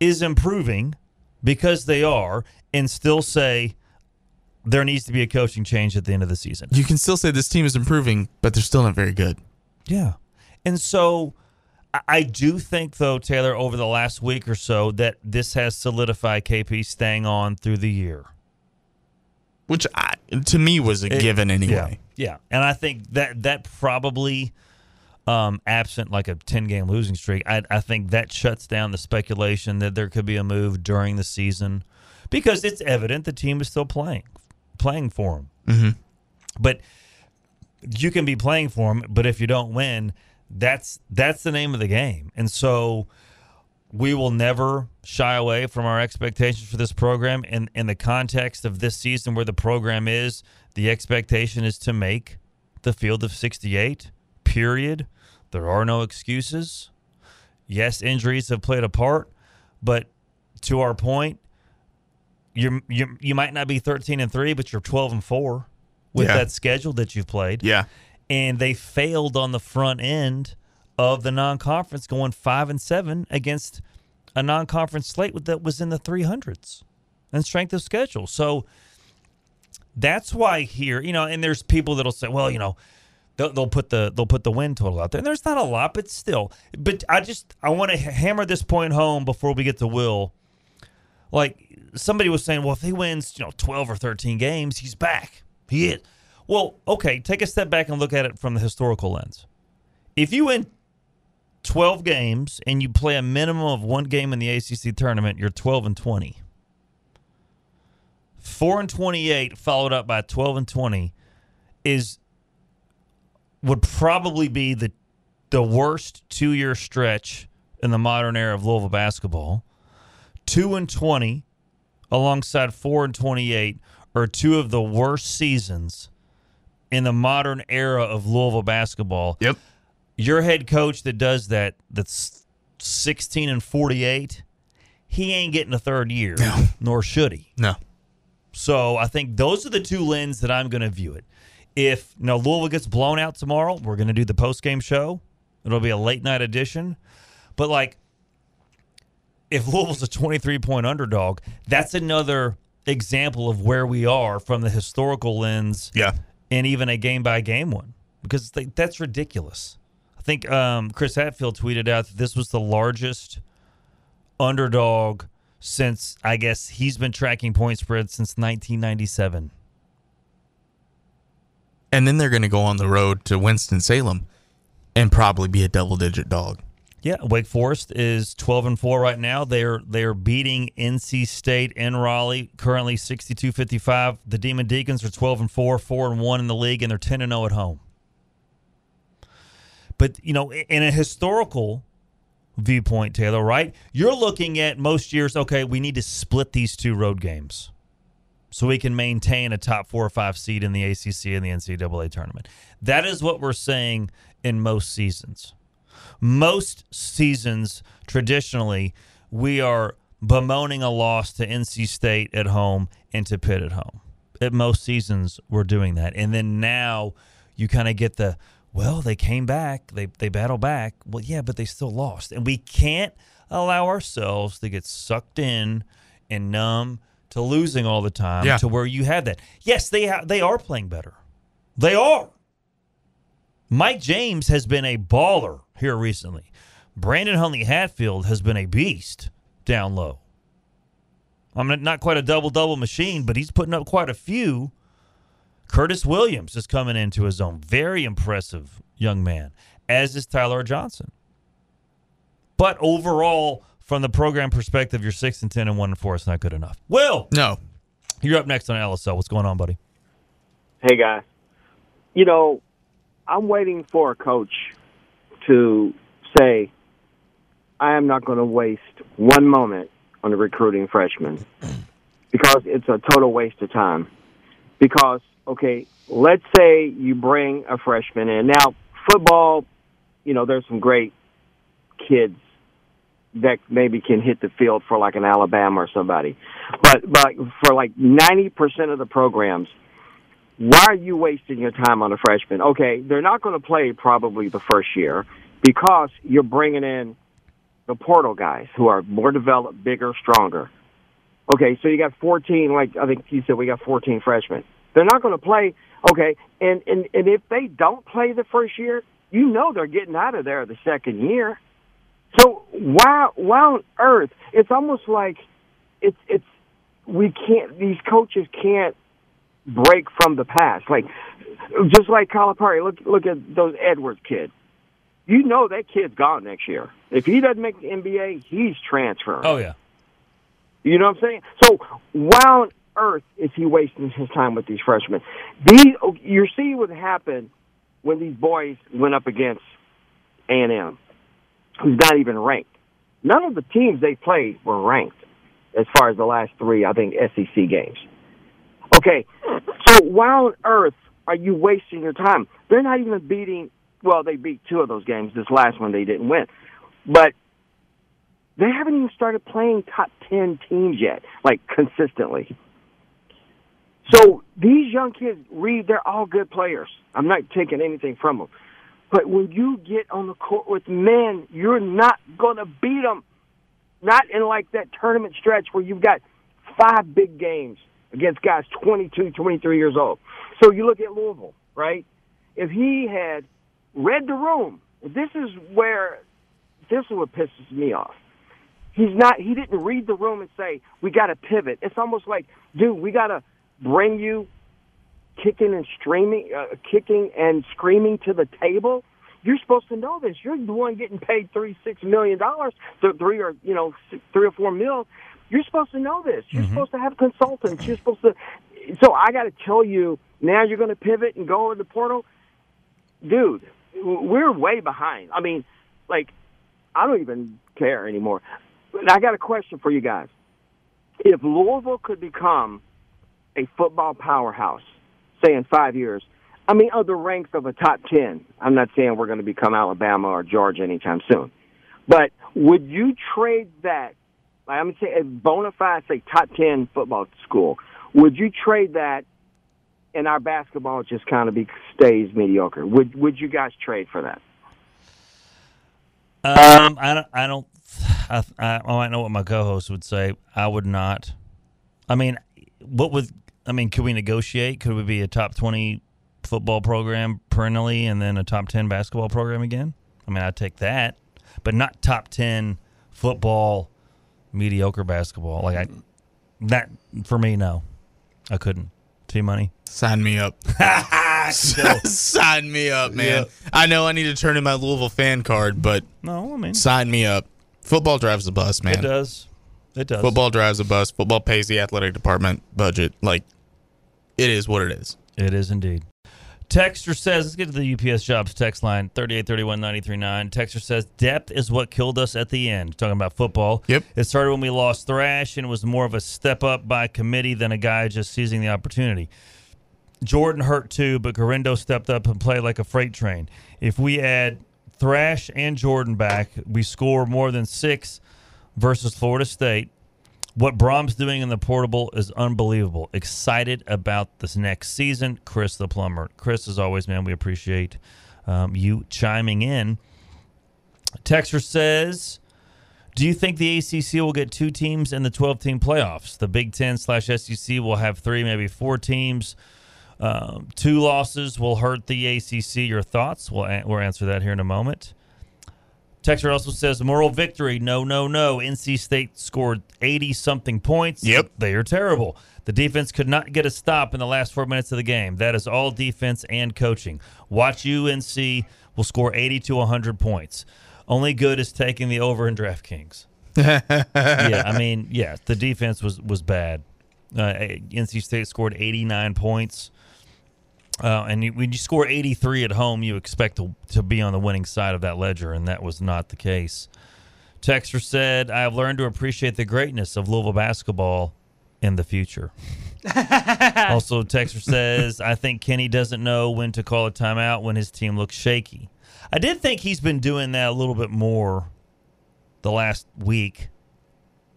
is improving because they are, and still say there needs to be a coaching change at the end of the season. You can still say this team is improving, but they're still not very good. Yeah. And so I- do think, though, Taylor, over the last week or so, that this has solidified KP staying on through the year. Which I, to me was a It- given anyway. Yeah, yeah. and I think that that probably, um, absent like a ten game losing streak, I, I think that shuts down the speculation that there could be a move during the season because it's evident the team is still playing, playing for him. Mm-hmm. But you can be playing for him, but if you don't win, that's that's the name of the game, and so we will never shy away from our expectations for this program in in the context of this season where the program is. The expectation is to make the field of 68 period. There are no excuses. Yes injuries have played a part but to our point you you you might not be 13 and 3 but you're 12 and 4 with Yeah. that schedule that you've played. Yeah. And they failed on the front end of the non-conference going five and seven against a non-conference slate that was in the 300s and strength of schedule. So that's why here you know and there's people that'll say well you know they'll, they'll put the they'll put the win total out there. And there's not a lot but still. But i just i want to hammer this point home before we get to will. Like somebody was saying well if he wins you know 12 or 13 games he's back. He is well okay take a step back and look at it from the historical lens if you win 12 games and you play a minimum of one game in the ACC tournament, you're 12 and 20. 4 and 28 followed up by 12 and 20 is would probably be the the worst 2-year stretch in the modern era of Louisville basketball. 2 and 20 alongside 4 and 28 are two of the worst seasons in the modern era of Louisville basketball Yep. your head coach that does that that's 16 and 48 he ain't getting a third year no. nor should he No. so i think those are the two lenses that i'm going to view it if you know, louisville gets blown out tomorrow we're going to do the post-game show it'll be a late night edition but like if louisville's a 23 point underdog that's another example of where we are from the historical lens Yeah. And even a game by game one because th- that's ridiculous. I think um, Chris Hatfield tweeted out that this was the largest underdog since I guess he's been tracking point spread since 1997. And then they're going to go on the road to Winston Salem and probably be a double digit dog. Yeah, Wake Forest is 12 and 4 right now. They're they're beating NC State in Raleigh currently 62-55. The Demon Deacons are 12 and 4, 4 and 1 in the league and they're 10 and 0 at home. But, you know, in a historical viewpoint, Taylor, right? You're looking at most years, okay, we need to split these two road games so we can maintain a top four or five seed in the ACC and the NCAA tournament. That is what we're saying in most seasons. Most seasons, traditionally, we are bemoaning a loss to NC State at home and to Pitt at home. At most seasons, we're doing that. And then now you kind of get the, well, they came back, they, they battled back. Well, yeah, but they still lost. And we can't allow ourselves to get sucked in and numb to losing all the time Yeah. to where you have that. Yes, they ha- they are playing better. They are. Mike James has been a baller here recently. Brandon Huntley Hatfield has been a beast down low. I'm not- not quite a double double machine, but he's putting up quite a few. Curtis Williams is coming into his own. Very impressive young man. as is Tyler Johnson. But overall, from the program perspective, you're six and ten and one and four. It's not good enough. Will, No. you're up next on LSL. What's going on, buddy? Hey guys, you know, I'm waiting for a coach to say, I am not going to waste one moment on a recruiting freshman because it's a total waste of time. Because, okay, let's say you bring a freshman in. Now, football, you know, there's some great kids that maybe can hit the field for like an Alabama or somebody. But but for like 90% of the programs, why are you wasting your time on a freshman? Okay, they're not going to play probably the first year because you're bringing in the portal guys who are more developed, bigger, stronger. Okay, so you got 14, like I think you said, we got 14 freshmen. They're not going to play. Okay, and, and and if they don't play the first year, you know they're getting out of there the second year. So why why on earth? It's almost like it's it's we can't. These coaches can't break from the past. Like just like Calipari, look look at those Edwards kids. You know that kid's gone next year. If he doesn't make the NBA, he's transferring. Oh yeah. You know what I'm saying? So why on earth is he wasting his time with these freshmen? These you see what happened when these boys went up against A and M, who's not even ranked. None of the teams they played were ranked as far as the last three, I think, SEC games. Okay, so why on earth are you wasting your time? They're not even beating. Well, they beat two of those games. This last one they didn't win, but they haven't even started playing top ten teams yet, like consistently. So these young kids, Reed, they're all good players. I'm not taking anything from them, but when you get on the court with men, you're not gonna beat them. Not in like that tournament stretch where you've got five big games against guys 22, 23 years old. So you look at Louisville, right? If he had read the room, this is where this is what pisses me off. He's not. He didn't read the room and say we got to pivot. It's almost like, dude, we got to bring you kicking and streaming, uh, kicking and screaming to the table. You're supposed to know this. You're the one getting paid three, six million dollars, three or you know three or four mil. You're supposed to know this. You're mm-hmm. supposed to have consultants. You're supposed to. So I got to tell you now. You're going to pivot and go in the portal, dude. We're way behind. I mean, like I don't even care anymore. And I got a question for you guys. If Louisville could become a football powerhouse, say in five years, I mean, of the ranks of a top 10, I'm not saying we're going to become Alabama or Georgia anytime soon, but would you trade that? I'm saying, a bona fide, say, top 10 football school, would you trade that and our basketball just kind of be, stays mediocre? Would, would you guys trade for that? Um, I don't. I don't. I, I might know what my co-host would say. I would not. I mean, what would I mean? Could we negotiate? Could we be a top twenty football program perennially, and then a top ten basketball program again? I mean, I'd take that, but not top ten football, mediocre basketball. Like I, that for me, no, I couldn't. T money, sign me up. sign me up, man. Yeah. I know I need to turn in my Louisville fan card, but no, I mean, sign me up. Football drives the bus, man. It does. It does. Football drives the bus. Football pays the athletic department budget. Like, it is what it is. It is indeed. Texter says, let's get to the UPS jobs text line 3831 Texter says, depth is what killed us at the end. Talking about football. Yep. It started when we lost Thrash, and it was more of a step up by committee than a guy just seizing the opportunity. Jordan hurt too, but Garindo stepped up and played like a freight train. If we add Thrash and Jordan back, we score more than six versus Florida State. What Brom's doing in the portable is unbelievable. Excited about this next season. Chris the plumber. Chris, as always, man, we appreciate um, you chiming in. Texter says, "Do you think the ACC will get two teams in the 12-team playoffs? The Big Ten slash SEC will have three, maybe four teams. Um, two losses will hurt the ACC. Your thoughts? We'll, we'll answer that here in a moment." Texter also says moral victory. No, no, no. NC State scored 80 something points. Yep. They are terrible. The defense could not get a stop in the last four minutes of the game. That is all defense and coaching. Watch UNC will score 80 to 100 points. Only good is taking the over in DraftKings. yeah, I mean, yeah, the defense was was bad. Uh, NC State scored 89 points. Uh, and you, when you score 83 at home, you expect to, to be on the winning side of that ledger, and that was not the case. Texter said, I have learned to appreciate the greatness of Louisville basketball in the future. also, Texter says, I think Kenny doesn't know when to call a timeout when his team looks shaky. I did think he's been doing that a little bit more the last week.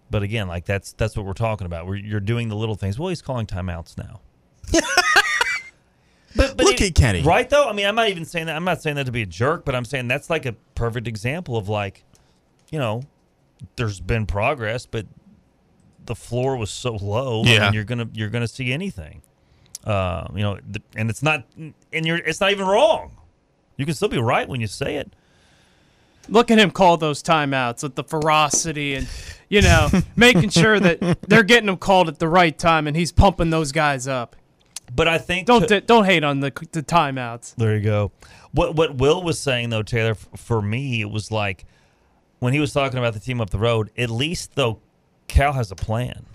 But again, like that's that's what we're talking about. Where you're doing the little things. Well, he's calling timeouts now. but, but Look it- at Kenny. right though. I mean, I'm not even saying that. I'm not saying that to be a jerk, but I'm saying that's like a perfect example of like, you know, there's been progress, but the floor was so low. I Yeah. mean, you're gonna you're gonna see anything. Uh, you know, th- and it's not, and you're it's not even wrong. You can still be right when you say it. Look at him call those timeouts with the ferocity and, you know, making sure that they're getting them called at the right time and he's pumping those guys up. But I think Don't to- don't hate on the the timeouts. There you go. What what Will was saying though, Taylor, for me, it was like when he was talking about the team up the road. At least though, Cal has a plan.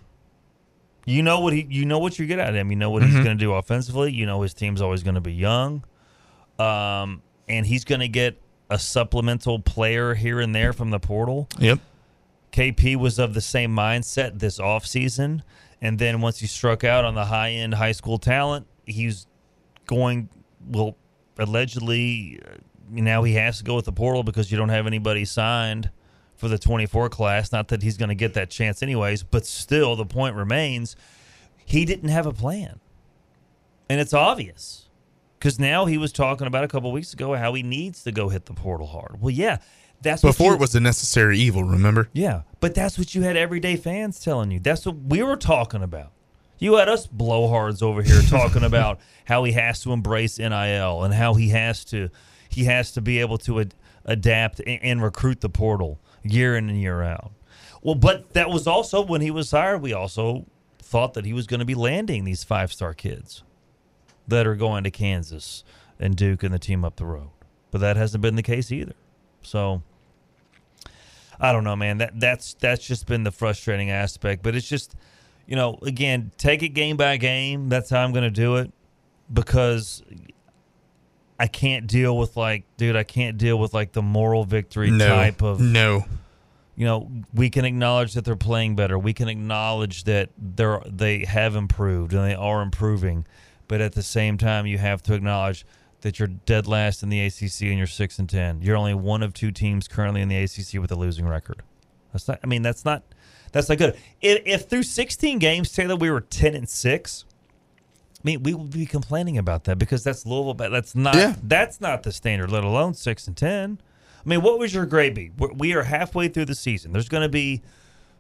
You know what he, you know what you get out of him. You know what he's Mhm. going to do offensively. You know his team's always going to be young, um, and he's going to get a supplemental player here and there from the portal. Yep. KP was of the same mindset this offseason. And then once he struck out on the high end high school talent, he's going, well, allegedly, uh, now he has to go with the portal because you don't have anybody signed for the 24 class. Not that he's going to get that chance anyways, but still, the point remains he didn't have a plan. And it's obvious because now he was talking about a couple weeks ago how he needs to go hit the portal hard. Well, yeah, that's what Before you- it was a necessary evil, remember? yeah, but that's what you had everyday fans telling you. That's what we were talking about. You had us blowhards over here talking about how he has to embrace NIL and how he has to he has to be able to ad- adapt and, and recruit the portal year in and year out. Well, but that was also when he was hired. We also thought that he was going to be landing these five star kids that are going to Kansas and Duke and the team up the road. But that hasn't been the case either. So I don't know, man. That that's that's just been the frustrating aspect. But it's just, you know, again, take it game by game. That's how I'm going to do it because I can't deal with like, dude, I can't deal with like the moral victory No. type of No. you know, we can acknowledge that they're playing better. We can acknowledge that they're they have improved and they are improving, but at the same time, you have to acknowledge that you're dead last in the ACC and you're six and ten. You're only one of two teams currently in the ACC with a losing record. That's not. I mean, that's not. That's not good. If, if through 16 games, Taylor, we were 10 and six. I mean, we would be complaining about that because that's Louisville. But that's not. Yeah. That's not the standard. Let alone six and ten. I mean, what was your grade be? We're- halfway through the season. There's going to be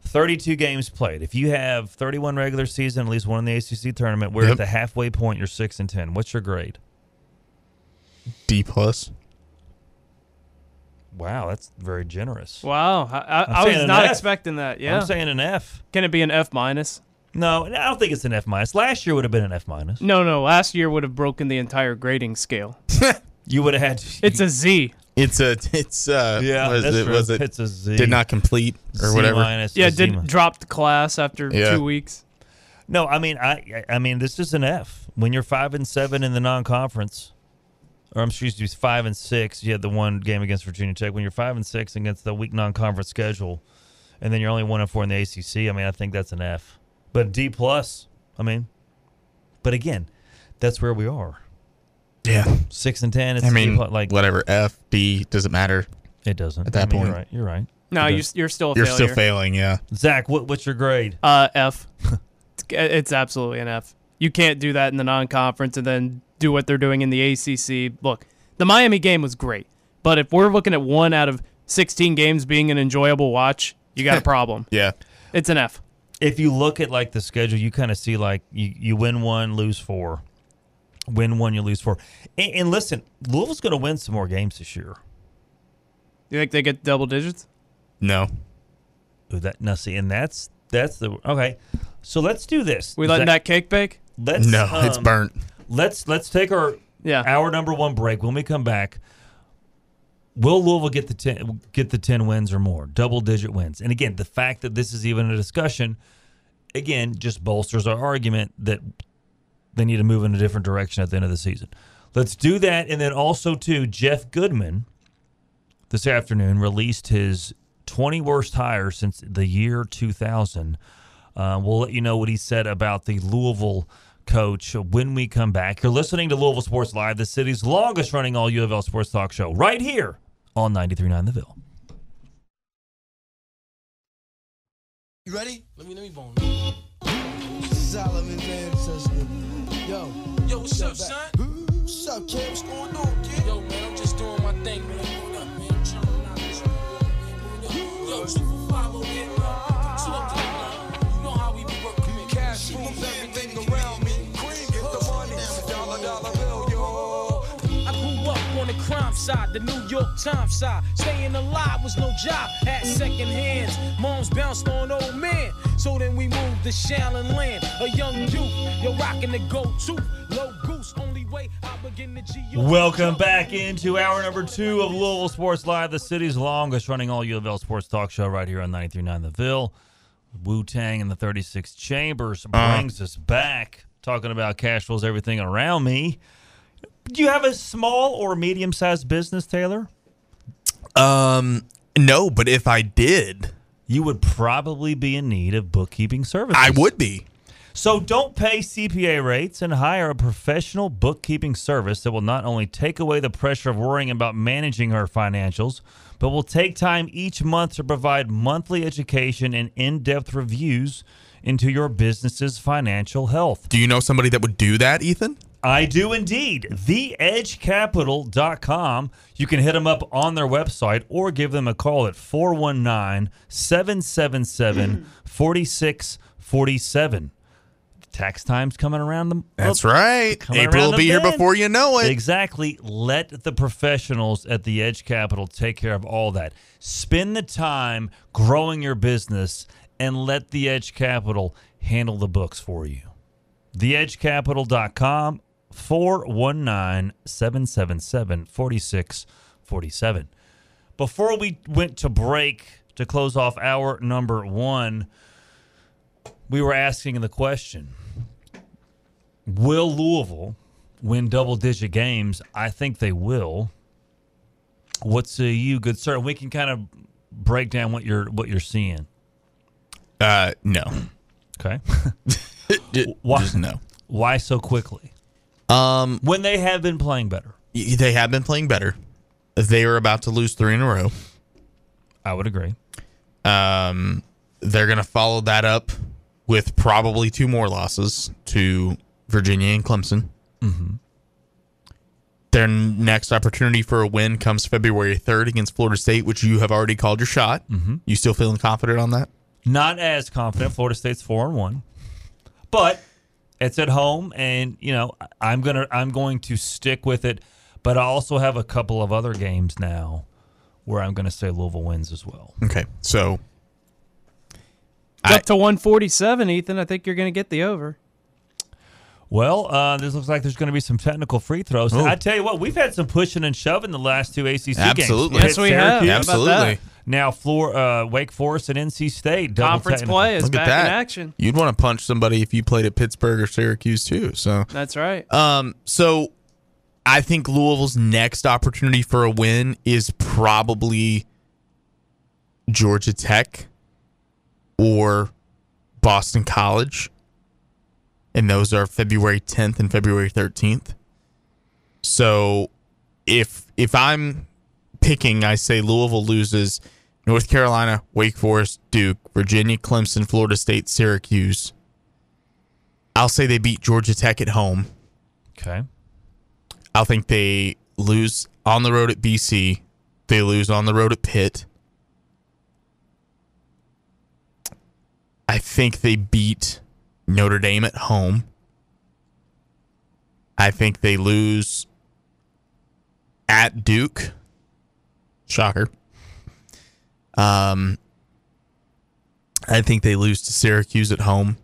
32 games played. If you have 31 regular season, at least one in the ACC tournament, we're Yep. at the halfway point. You're six and ten. What's your grade? D plus. Wow, that's very generous. Wow, I, I, I'm I saying was not F. expecting that. Yeah, I'm saying an F. Can it be an F minus? No, I don't think it's an F minus. Last year would have been an F minus. No, no. Last year would have broken the entire grading scale. You would have had. It's a Z. It's a it's uh Yeah, was that's it true. was it It's a Z. did not complete or Z whatever. minus. Yeah, did mi- drop the class after Yeah. two weeks. No, I mean, I, I mean, this is an F. When you're five and seven in the non-conference, or I'm excuse me, five and six. You had the one game against Virginia Tech. When you're five and six against the weak non-conference schedule, and then you're only one and four in the ACC. I mean, I think that's an F. But D plus. I mean, but again, that's where we are. Yeah. Six and ten. It's I a D mean, plus, like whatever F D doesn't matter. it doesn't at that I mean, point. You're right. You're right. No, you're, does. you're still You're failure. still failing. Yeah. Zach, what, what's your grade? Uh, F. it's absolutely an F. You can't do that in the non-conference and then do what they're doing in the ACC. Look, the Miami game was great, but if we're looking at one out of 16 games being an enjoyable watch, you got a problem. Yeah. It's an F. if you look at like the schedule, you kind of see like you, you win one, lose four, win one, you lose four. And, and listen, Louisville's going to win some more games this year. You think they get double digits? No. Ooh, that no, see, and that's that's the okay. So let's do this. We letting that cake bake? Let's No, it's um, burnt. Let's let's take our Yeah. our number one break. When we come back, will Louisville get the ten get the ten wins or more, double digit wins? And again, the fact that this is even a discussion, again, just bolsters our argument that they need to move in a different direction at the end of the season. Let's do that, and then also too, Jeff Goodman this afternoon released his 20 worst hires since the year 2000. Uh, we'll let you know what he said about the Louisville coach when we come back. You're listening to Louisville Sports Live, the city's longest running all U of L sports talk show, right here on 93.9 The Ville. You ready? Let me let me bone. Solomon man says Yo. Yo, what's up, son? What's up, kid? What's going on, kid? Yo, man, I'm just doing my thing, man. What up, man? Chilling out. Yo, two for five over here, side, the New York Times side. Staying alive was no job, had second hands. Moms bounced on old men. So then we moved to Shallon Land. A young youth, you're rocking the go-to. Low goose, only way I begin to G. Welcome back into hour number two of Louisville Sports Live, the city's longest running all U of L sports talk show right here on 93.9 The Ville. Wu Tang and the 36 Chambers brings us back talking about cash flows, everything around me. Do you have a small or medium sized business, Taylor? Um, no, but if I did, you would probably be in need of bookkeeping services. I would be. So don't pay CPA rates and hire a professional bookkeeping service that will not only take away the pressure of worrying about managing our financials, but will take time each month to provide monthly education and in depth reviews into your business's financial health. Do you know somebody that would do that, Ethan? I do indeed. TheEdgeCapital.com. You can hit them up on their website or give them a call at 419 777 4647. Tax time's coming around the That's right. April will be here before you know it. Exactly. Let the professionals at the Edge Capital take care of all that. Spend the time growing your business and let the Edge Capital handle the books for you. TheEdgeCapital.com 419 777 4647. Before we went to break to close off hour number one, we were asking the question Will Louisville win double digit games? I think they will. What's say you, good sir? We can kind of break down what you're what you're seeing. Uh, no. Okay. Why? Just no. Why so quickly? Um, when they have been playing better. They have been playing better. They are about to lose three in a row. I would agree. Um, they're going to follow that up with probably two more losses to Virginia and Clemson. Mm-hmm. Their next opportunity for a win comes February 3rd against Florida State, which you have already called your shot. Mhm. You still feeling confident on that? Not as confident. Florida State's four and one, but it's at home, and you know I'm gonna I'm going to stick with it. But I also have a couple of other games now where I'm going to say Louisville wins as well. Okay, so It's up to 147, Ethan. I think you're going to get the over. Well, uh, this looks like there's going to be some technical free throws. Ooh. I tell you what, we've had some pushing and shoving the last two ACC Absolutely. games. Yes, we have. Syracuse. How about Absolutely. That? Now, Floor, uh, Wake Forest and NC State. Conference technical. play is Look back that. in action. You'd want to punch somebody if you played at Pittsburgh or Syracuse too. So That's right. Um, so I think Louisville's next opportunity for a win is probably Georgia Tech or Boston College. And those are February 10th and February 13th. So if if I'm picking, I say Louisville loses North Carolina, Wake Forest, Duke, Virginia, Clemson, Florida State, Syracuse. I'll say they beat Georgia Tech at home. Okay. I think they lose on the road at BC. They lose on the road at Pitt. I think they beat Notre Dame at home. I think they lose at Duke. Shocker. Um, I think they lose to Syracuse at home.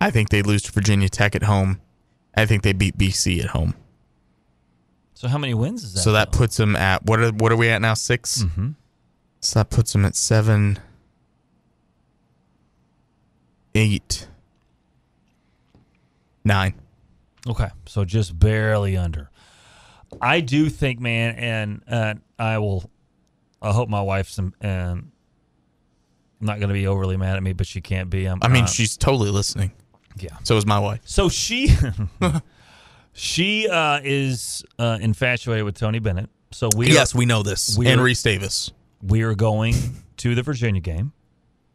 I think they lose to Virginia Tech at home. I think they beat BC at home. So how many wins is that? so that puts them at what are what are we at now? 6 Mm-hmm. So that puts them at seven, eight, nine. Okay, so just barely under. I do think, man, and uh, I will. I hope my wife's um, um, not going to be overly mad at me, but she can't be. Um, I mean, uh, she's totally listening. Yeah. So is my wife. So she she uh, is uh, infatuated with Tony Bennett. So we yes, are, we know this. we and are- Reese Davis. we are going to the Virginia game.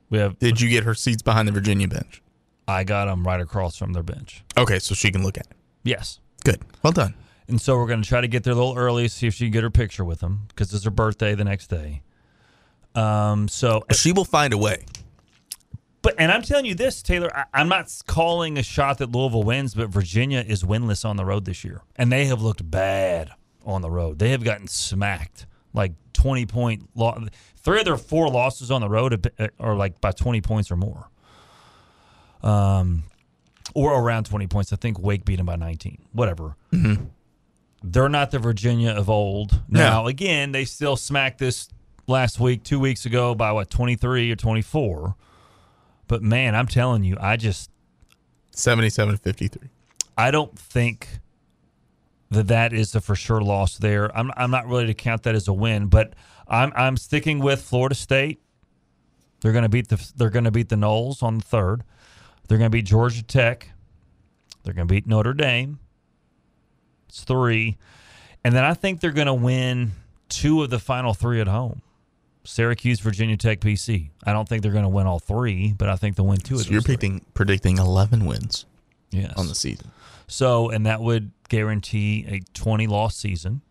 We have. Did you get her seats behind the Virginia bench? I got them right across from their bench. Okay, so she can look at it. Yes. Good. Well done. And so we're going to try to get there a little early, see if she can get her picture with them because it's her birthday the next day. Um. So she will find a way. But and I'm telling you this, Tayler. I, I'm not calling a shot that Louisville wins, but Virginia is winless on the road this year, and they have looked bad on the road. They have gotten smacked, like 20 point. Lo- three of their four losses on the road are like by 20 points or more. Um, or around 20 points. I think Wake beat them by 19. Whatever. Mm-hmm. They're not the Virginia of old. Now, again, they still smacked this last week, two weeks ago, by what 23 or 24. But man, I'm telling you, I just 77 53. I don't think that that is a for sure loss there. I'm I'm not really to count that as a win, but I'm I'm sticking with Florida State. They're going to beat the they're going to beat the Noles on the third. They're going to beat Georgia Tech. They're going to beat Notre Dame. It's three, and then I think they're going to win two of the final three at home. Syracuse, Virginia Tech, BC. I don't think they're going to win all three, but I think they'll win two of So those. you're three. predicting predicting 11 wins. Yes. On the season. So, and that would guarantee a 20 loss season.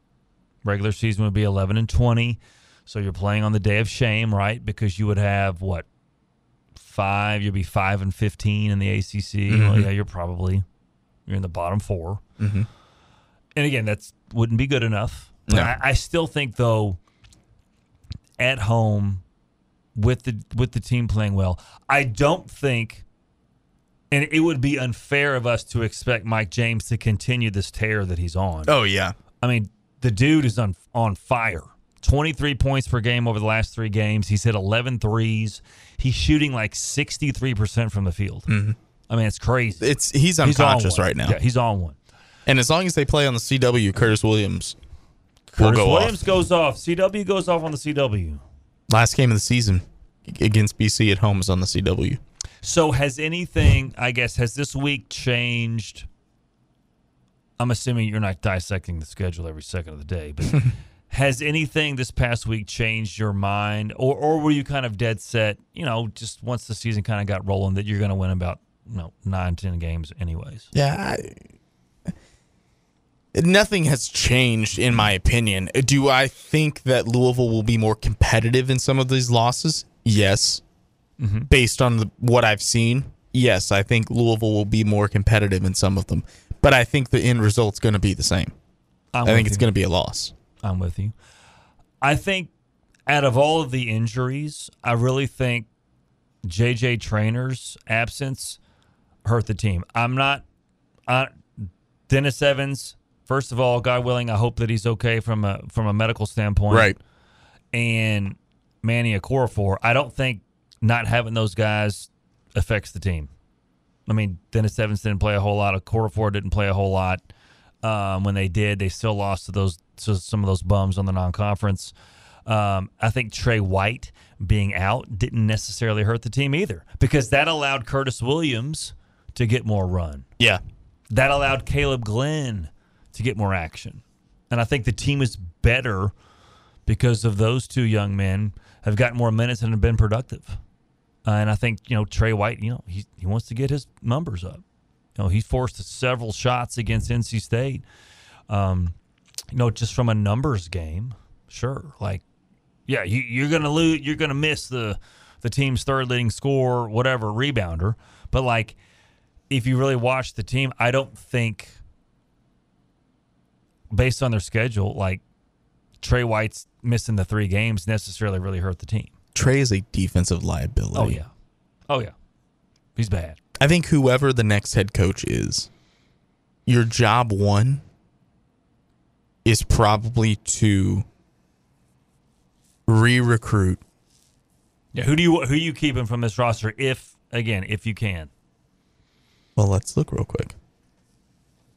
Regular season would be 11 and 20. So you're playing on the day of shame, right? Because you would have what? Five, you'd be 5 and 15 in the ACC. Well, Mhm. yeah, you're probably you're in the bottom 4. Mhm. And again, that's wouldn't be good enough. No. I, I still think though at home with the with the team playing well, I don't think and it would be unfair of us to expect Mike James to continue this tear that he's on. Oh yeah. I mean, the dude is on on fire. 23 points per game over the last 3 games. He's hit 11 threes. He's shooting like 63% from the field. Mhm. I mean, it's crazy. It's he's on unconscious one. right now. Yeah, he's on one. And as long as they play on the CW, Curtis Williams will Curtis go Williams off. goes off. CW goes off on the CW. Last game of the season against BC at home is on the CW. So has anything, I guess, has this week changed? I'm assuming you're not dissecting the schedule every second of the day, but has anything this past week changed your mind? Or or were you kind of dead set, you know, just once the season kind of got rolling that you're gonna win about you know, nine, ten games anyways? Yeah, I, nothing has changed in my opinion. Do I think that Louisville will be more competitive in some of these losses? Yes. Mhm. Based on the, what I've seen, yes, I think Louisville will be more competitive in some of them. But I think the end result's going to be the same. I'm I think it's going to be a loss. I'm with you. I think out of all of the injuries, I really think JJ Traynor's absence hurt the team. I'm not uh, Dennis Evans. First of all, God willing, I hope that he's okay from a from a medical standpoint. Right. And Manny Okorafor, I don't think not having those guys affects the team. I mean, Dennis Evans didn't play a whole lot. Okorafor didn't play a whole lot. Um, when they did, they still lost to those to some of those bums on the non-conference. Um, I think Tre White being out didn't necessarily hurt the team either because that allowed Curtis Williams to get more run. Yeah. That allowed Caleb Glenn to get more action. And I think the team is better because of those two young men have gotten more minutes and have been productive. Uh, and I think, you know, Tre White, you know, he, he wants to get his numbers up. You know, he forced several shots against NC State. Um, you know, just from a numbers game, sure. Like, yeah, you, you're gonna lose. You're gonna miss the the team's third leading scorer, whatever rebounder. But like, if you really watch the team, I don't think, based on their schedule, like Tre White's missing the three games necessarily really hurt the team. Tre is a defensive liability. Oh yeah, oh yeah, he's bad. I think whoever the next head coach is, your job one is probably to re-recruit. Yeah, who do you who you keeping from this roster if again if you can? Well, let's look real quick.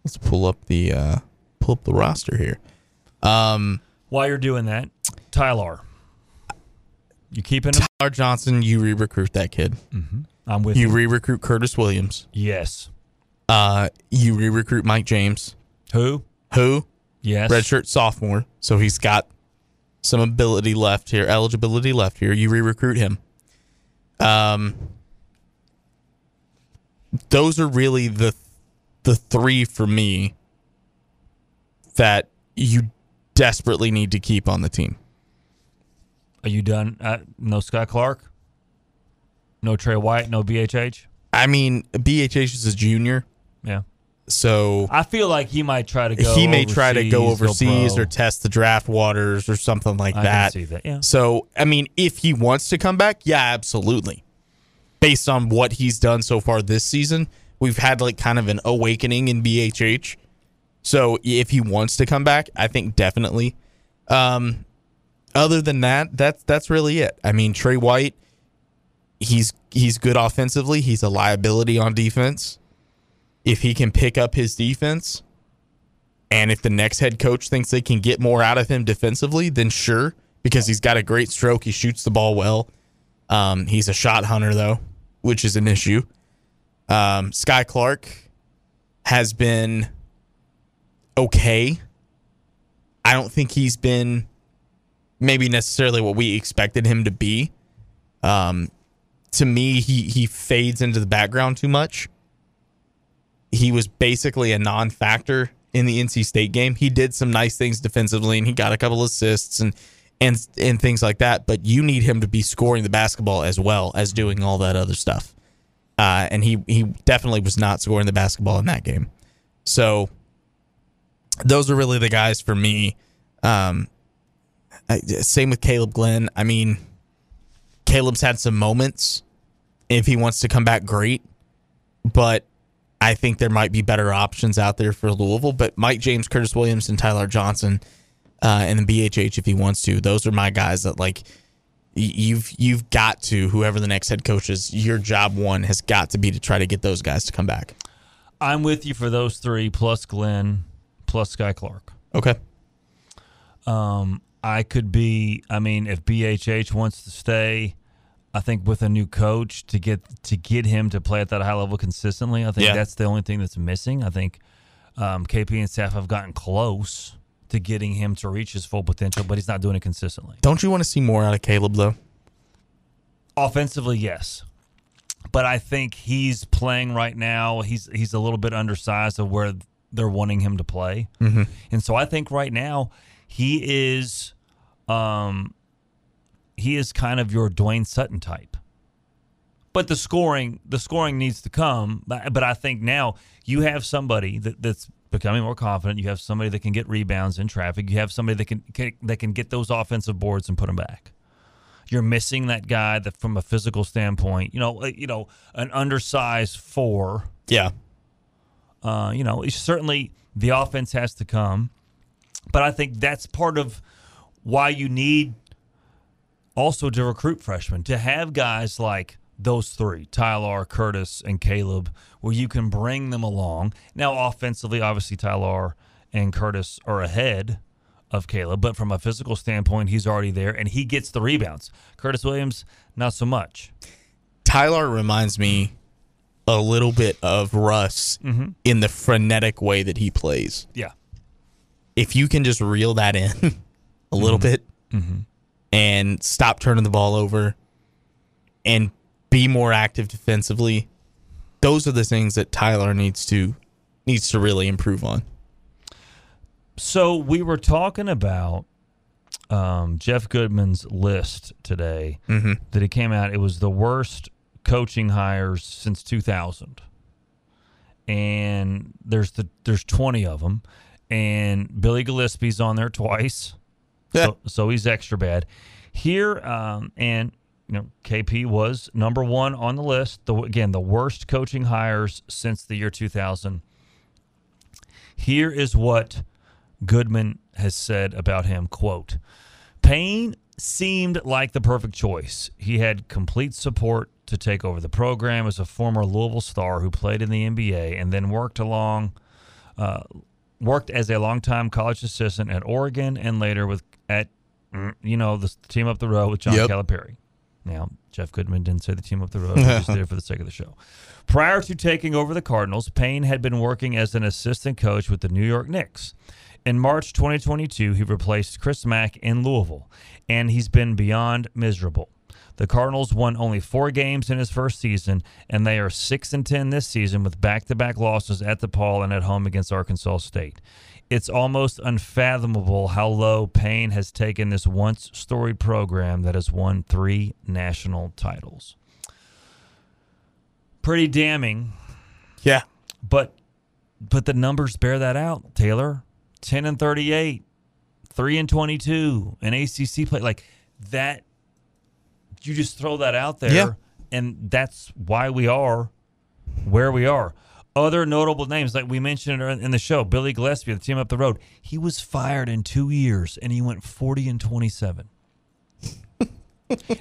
Let's pull up the uh pull up the roster here. Um While you're doing that, Tyler, you keeping him? Ty-Laur Johnson, you re-recruit that kid. Mm-hmm. I'm with you. you. re-recruit Curtis Williams. Yes. Uh, you re-recruit Mike James. Who? Who? Yes. Redshirt sophomore, so he's got some ability left here, eligibility left here. You re-recruit him. Um, those are really the the three for me that you desperately need to keep on the team. Are you done? Uh, no Scott Clark. No Tre White. No BHH. I mean, BHH is a junior, Yeah. so I feel like he might try to go. he may try to go overseas or test the draft waters or something like I that. see that, yeah. So, I mean, if he wants to come back, yeah, absolutely. Based on what he's done so far this season, we've had like kind of an awakening in BHH. So, if he wants to come back, I think definitely. Um, other than that, that's that's really it. I mean, Tre White, he's he's good offensively. He's a liability on defense. If he can pick up his defense, and if the next head coach thinks they can get more out of him defensively, then sure, because he's got a great stroke. He shoots the ball well. Um, he's a shot hunter, though, which is an issue. Um, Skyy Clark has been okay. I don't think he's been maybe necessarily what we expected him to be. Um, to me, he he fades into the background too much. He was basically a non-factor in the NC State game. He did some nice things defensively, and he got a couple assists and and and things like that. But you need him to be scoring the basketball as well as doing all that other stuff. Uh, and he he definitely was not scoring the basketball in that game. So those are really the guys for me. Um, I, same with Caleb Glenn. I mean, Caleb's had some moments. If he wants to come back, great. But I think there might be better options out there for Louisville. But Mike James, Curtis Williams, and Ty-Laur Johnson, uh, and the BHH if he wants to. Those are my guys that like you've you've got to whoever the next head coach is. Your job one has got to be to try to get those guys to come back. I'm with you for those three plus Glenn plus Skyy Clark. Okay. Um, I could be. I mean, if BHH wants to stay, I think with a new coach to get to get him to play at that high level consistently, I think Yeah. that's the only thing that's missing. I think um, KP and staff have gotten close to getting him to reach his full potential, but he's not doing it consistently. Don't you want to see more out of Caleb though? Offensively, yes. But I think he's playing right now. He's he's a little bit undersized of where they're wanting him to play. Mhm. And so I think right now he is um he is kind of your Dwayne Sutton type. But the scoring the scoring needs to come. But, but I think now you have somebody that, that's becoming more confident. You have somebody that can get rebounds in traffic. You have somebody that can, can that can get those offensive boards and put them back you're missing that guy that from a physical standpoint, you know, you know, an undersized four. Yeah. Uh, you know, certainly the offense has to come, but I think that's part of why you need also to recruit freshmen to have guys like those three, Tyler, Curtis, and Caleb, where you can bring them along. Now, offensively, obviously, Tyler and Curtis are ahead of Caleb, but from a physical standpoint, he's already there and he gets the rebounds. Curtis Williams, not so much. Tyler reminds me a little bit of Russ Mhm. in the frenetic way that he plays. Yeah. If you can just reel that in a little bit Mhm. and stop turning the ball over and be more active defensively, those are the things that Tyler needs to needs to really improve on. So we were talking about um, Jeff Goodman's list today Mhm. that it came out. It was the worst coaching hires since 2000, and there's the there's 20 of them, and Billy Gillispie's on there twice. so, so he's extra bad. Here, um, and you know, KP was number one on the list. The, again, the worst coaching hires since the year 2000. Here is what Goodman has said about him. Quote, Payne seemed like the perfect choice. He had complete support to take over the program as a former Louisville star who played in the NBA and then worked along, uh, worked as a longtime college assistant at Oregon and later with at, mm, you know, the team up the road with John Yep. Calipari. Now, Jeff Goodman didn't say the team up the road. He just did it for the sake of the show. Prior to taking over the Cardinals, Payne had been working as an assistant coach with the New York Knicks. In March 2022, he replaced Chris Mack in Louisville, and he's been beyond miserable. The Cardinals won only four games in his first season, and they are six and ten this season with back-to-back losses at DePaul and at home against Arkansas State. It's almost unfathomable how low Payne has taken this once storied program that has won three national titles. Pretty damning. Yeah. But but the numbers bear that out, Tayler. 10 and 38, 3 and 22, an ACC play like that you just throw that out there Yeah. and that's why we are where we are. Other notable names, like we mentioned in the show, Billy Gillispie, the team up the road. He was fired in two years, and he went forty and twenty-seven.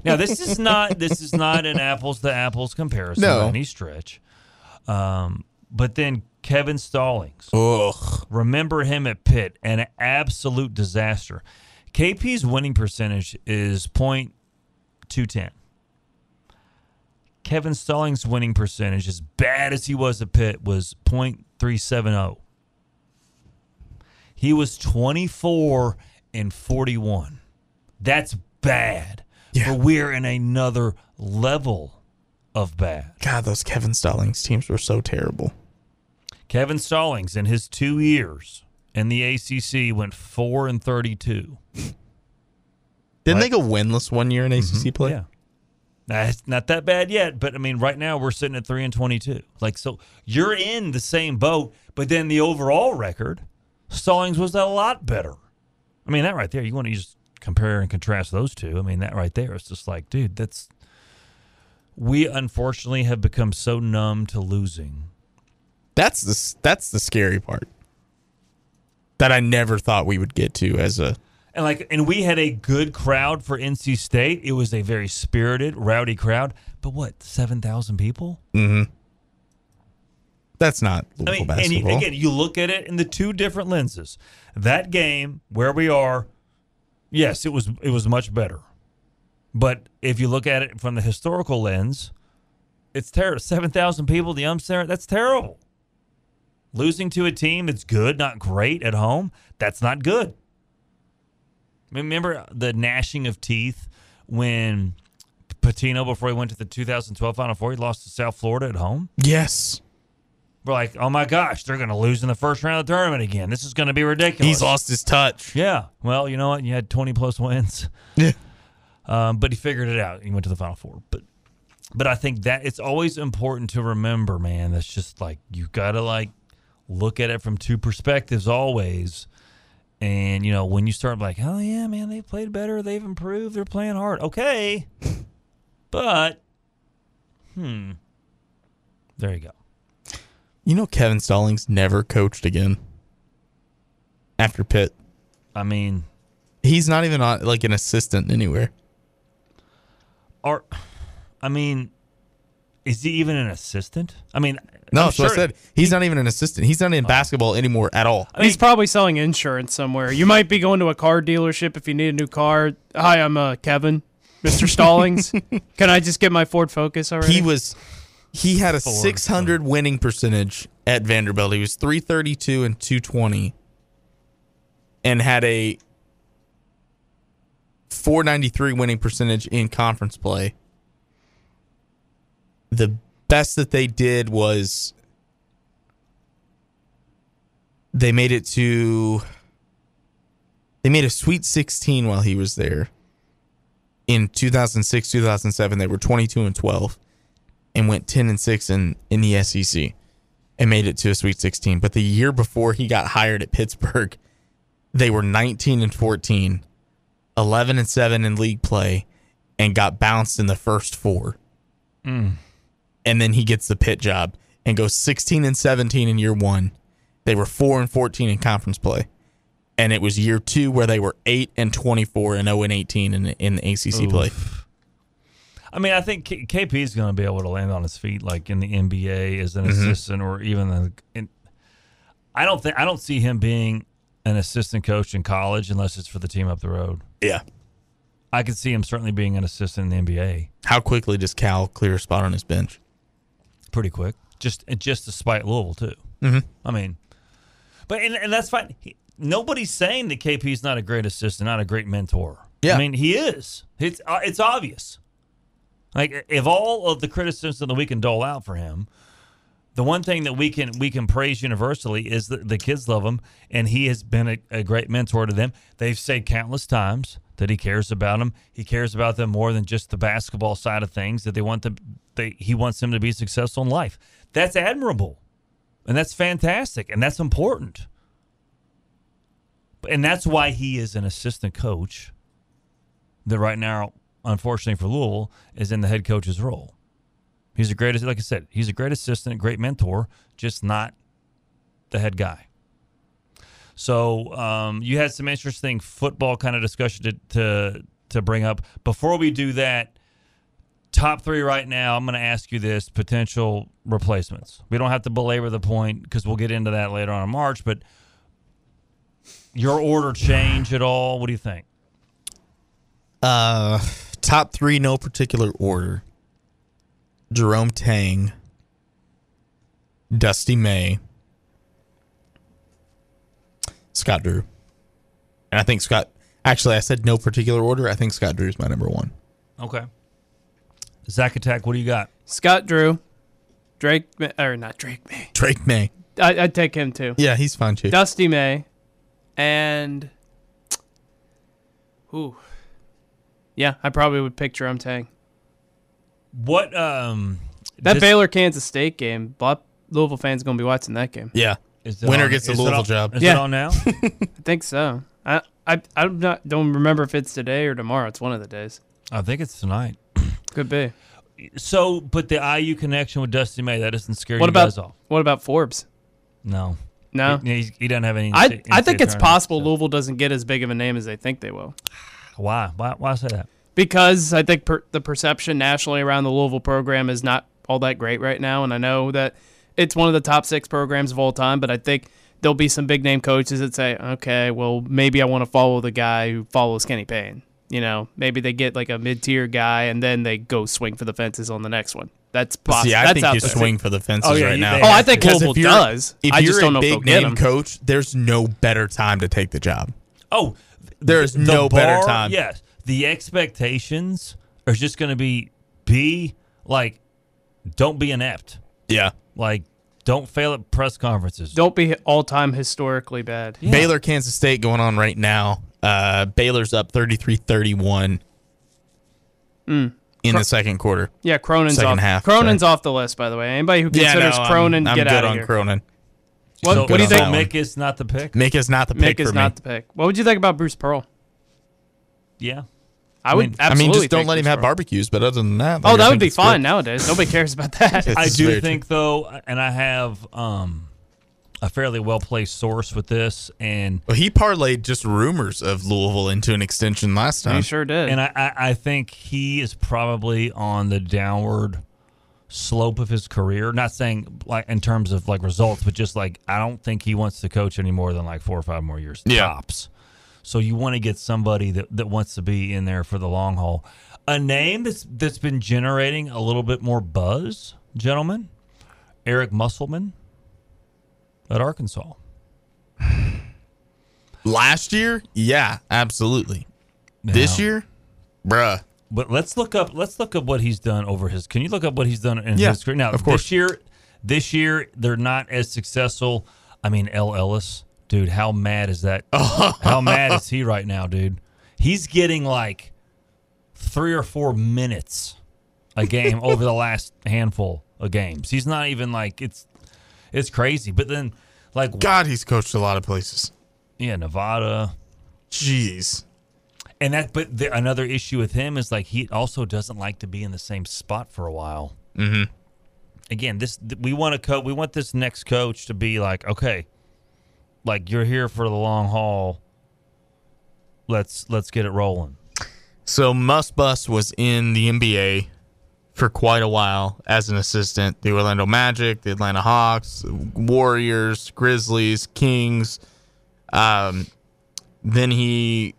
now this is not this is not an apples to apples comparison No. by any stretch. Um, but then Kevin Stallings, Ugh. remember him at Pitt, an absolute disaster. KP's winning percentage is point two ten. Kevin Stallings' winning percentage, as bad as he was at Pitt, was .370. He was 24 and 41. That's bad. Yeah. But we're in another level of bad. God, those Kevin Stallings teams were so terrible. Kevin Stallings, in his two years in the ACC, went 4 and 32. Didn't they go winless one year in ACC play? Mm-hmm. Yeah. Nah, it's not that bad yet, but I mean, right now we're sitting at three and twenty-two. Like, so you're in the same boat, but then the overall record, Stallings was a lot better. I mean, that right there, you want to just compare and contrast those two. I mean, that right there, it's just like, dude, that's. We unfortunately have become so numb to losing. That's the that's the scary part. That I never thought we would get to as a And like, and we had a good crowd for NC State. It was a very spirited, rowdy crowd. But what, seven thousand people? mm-hmm. That's not I mean, and you, again, you look at it in the two different lenses. That game, where we are, yes, it was it was much better. But if you look at it from the historical lens, it's terrible. Seven thousand people, the umps there, that's terrible. Losing to a team that's good, not great at home, that's not good. Remember the gnashing of teeth when Pitino, before he went to the 2012 Final Four, he lost to South Florida at home? yes. We're like, oh my gosh, they're going to lose in the first round of the tournament again. This is going to be ridiculous. He's lost his touch. Yeah. Well, you know what? You had 20 plus wins. Yeah. Um, but he figured it out. He went to the Final Four. But but I think that it's always important to remember, man. That's just like you got to like look at it from two perspectives always. And you know when you start like, oh yeah, man, they've played better. They've improved. They're playing hard. Okay, but hmm, there you go. You know Kevin Stallings never coached again after Pitt. I mean, He's not even on like an assistant anywhere. Are I mean, is he even an assistant? I mean, No, I'm that's what I said. He's not even an assistant. He's not in basketball anymore at all. He's probably selling insurance somewhere. You might be going to a car dealership if you need a new car. Hi, I'm uh, Kevin, Mr. Stallings. Can I just get my Ford Focus already? He was he had a Ford, 600 winning percentage at Vanderbilt. He was 332 and 220 and had a 493 winning percentage in conference play. The best that they did was they made it to they made a sweet 16 while he was there. In 2006, 2007, they were 22 and 12 and went 10 and 6 in, in the SEC and made it to a Sweet 16. But the year before he got hired at Pittsburgh, they were 19 and 14 11 and 7 in league play and got bounced in the first four. Mm. And then he gets the pit job and goes 16 and 17 in year one. They were 4 and 14 in conference play. And it was year two where they were 8 and 24 and 0 and 18 in, in the ACC Oof. play. I mean, I think K- KP is going to be able to land on his feet, like in the NBA as an Mhm. assistant, or even the. In, I don't think I don't see him being an assistant coach in college unless it's for the team up the road. Yeah. I could see him certainly being an assistant in the NBA. How quickly does Cal clear a spot on his bench? Pretty quick, just just to spite Louisville too. Mhm. I mean, but and, and that's fine. He, nobody's saying that KP's not a great assistant, not a great mentor. Yeah. I mean he is. It's uh, it's obvious. Like if all of the criticisms that we can dole out for him, the one thing that we can we can praise universally is that the kids love him, and he has been a, a great mentor to them. They've said countless times that he cares about them. He cares about them more than just the basketball side of things. That they want to, they he wants them to be successful in life. That's admirable, and that's fantastic, and that's important. And that's why he is an assistant coach. That right now, unfortunately for Louisville, is in the head coach's role. He's a great, like I said, he's a great assistant, great mentor, just not the head guy. So um, you had some interesting football kind of discussion to, to to bring up. Before we do that, top three right now. I'm going to ask you this: potential replacements. We don't have to belabor the point because we'll get into that later on in March. But your order change at all? What do you think? Uh, top three, no particular order. Jerome Tang, Dusty May, Scott Drew. And I think Scott, actually, I said no particular order. I think Scott Drew is my number one. Okay. Zach Attack, what do you got? Scott Drew, Drake, Ma- or not Drake May. Drake May. I, I'd take him too. Yeah, he's fine too. Dusty May, and ooh, yeah, I probably would pick Jerome Tang. What um That this- Baylor Kansas State game, a lot Louisville fans gonna be watching that game. Yeah. Is it Winner on- gets the Louisville on- job. Is Yeah. it on now? I think so. I I I don't don't remember if it's today or tomorrow. It's one of the days. I think it's tonight. Could be. So, but the IU connection with Dusty May that doesn't scare What you about guys off? what about Forbes? No, No? He, he's- he doesn't have any. I NCAA I think it's tournament. possible Louisville doesn't get as big of a name as they think they will. Why? Why? Why say that? because I think per, the perception nationally around the Louisville program is not all that great right now, and I know that it's one of the top six programs of all time. But I think there'll be some big name coaches that say, "Okay, well, maybe I want to follow the guy who follows Kenny Payne." You know, maybe they get like a mid tier guy, and then they go swing for the fences on the next one. That's possible. See, I that's think out you there. swing for the fences Oh, yeah, right now. Oh, I think Because if Louisville you're- does. If I you're just don't a know if big they'll get name him. coach, there's no better time to take the job. Oh, There is the no better time. Yes, the expectations are just going to be be like, don't be inept. Yeah. Like, don't fail at press conferences. Don't be all time historically bad. Baylor, Kansas State going on right now. Uh, Baylor's up 33 31 Mm. in the second quarter. Yeah, Cronin's Second off. half, Cronin's sorry. off the list, by the way. Anybody who Yeah, considers no, I'm- Cronin, I'm get good out of on here. Cronin. What, so, what do you think? Mick is not the pick. Mick is not the pick Mick is for not me. the pick. What would you think about Bruce Pearl? Yeah, I would mean- I mean, just don't let him have Pearl. barbecues. But other than that, Oh, like, I that would be it's fine good. nowadays. Nobody cares about that. I do very think though, and I have um a fairly well placed source with this, and Well, he parlayed just rumors of Louisville into an extension last time. He sure did. and I, I I think he is probably on the downward slope of his career. Not saying like in terms of like results, but just like I don't think he wants to coach any more than like four or five more years Yeah. tops. So you want to get somebody that, that wants to be in there for the long haul. A name that's that's been generating a little bit more buzz, gentlemen. Eric Musselman at Arkansas. Last year, yeah, absolutely. This year, bruh. But let's look up. Let's look up what he's done over his. Can you look up what he's done in Yeah, his career? Now, of course. this year, this year they're not as successful. I mean, El Ellis, dude, how mad is that? how mad is he right now, dude? He's getting like three or four minutes a game over the last handful of games. He's not even like it's. It's crazy. But then, like, God, he's coached a lot of places. yeah, Nevada. Jeez. And that, but the, another issue with him is like he also doesn't like to be in the same spot for a while. Mm-hmm. Again, this we want to coach. We want this next coach to be like, okay, like you're here for the long haul. Let's let's get it rolling. So Muss Bus was in the NBA for quite a while as an assistant. The Orlando Magic, the Atlanta Hawks, Warriors, Grizzlies, Kings. Um, then he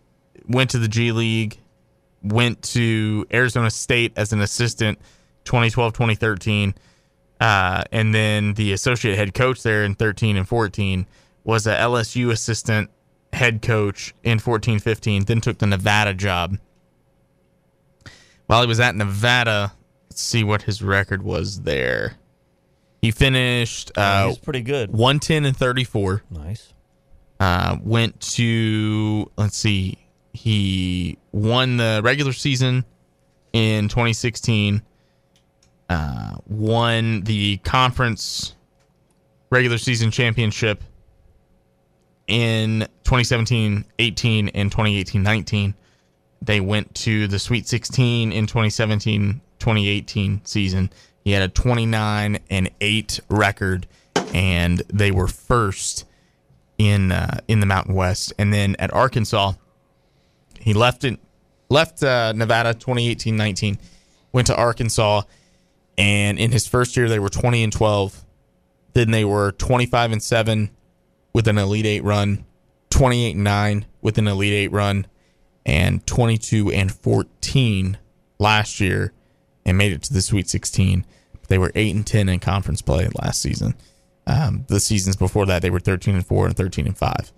went to the G League, went to Arizona State as an assistant 2012 2013. Uh, and then the associate head coach there in 13 and 14 was a LSU assistant head coach in 14 15, then took the Nevada job. While he was at Nevada, let's see what his record was there. He finished uh, he's pretty good. 110 and 34. Nice. Uh, went to let's see, he won the regular season in 2016. Uh, won the conference regular season championship in 2017 18 and 2018 19. They went to the Sweet 16 in 2017 2018 season. He had a 29 and 8 record, and they were first in uh, in the Mountain West. And then at Arkansas, he left it left uh, Nevada 2018-19, went to Arkansas, and in his first year they were 20 and 12. Then they were 25 and 7 with an Elite 8 run, 28 and 9 with an Elite 8 run, and 22 and 14 last year and made it to the Sweet 16. They were 8 and 10 in conference play last season. Um, the seasons before that, they were 13 and 4 and 13 and 5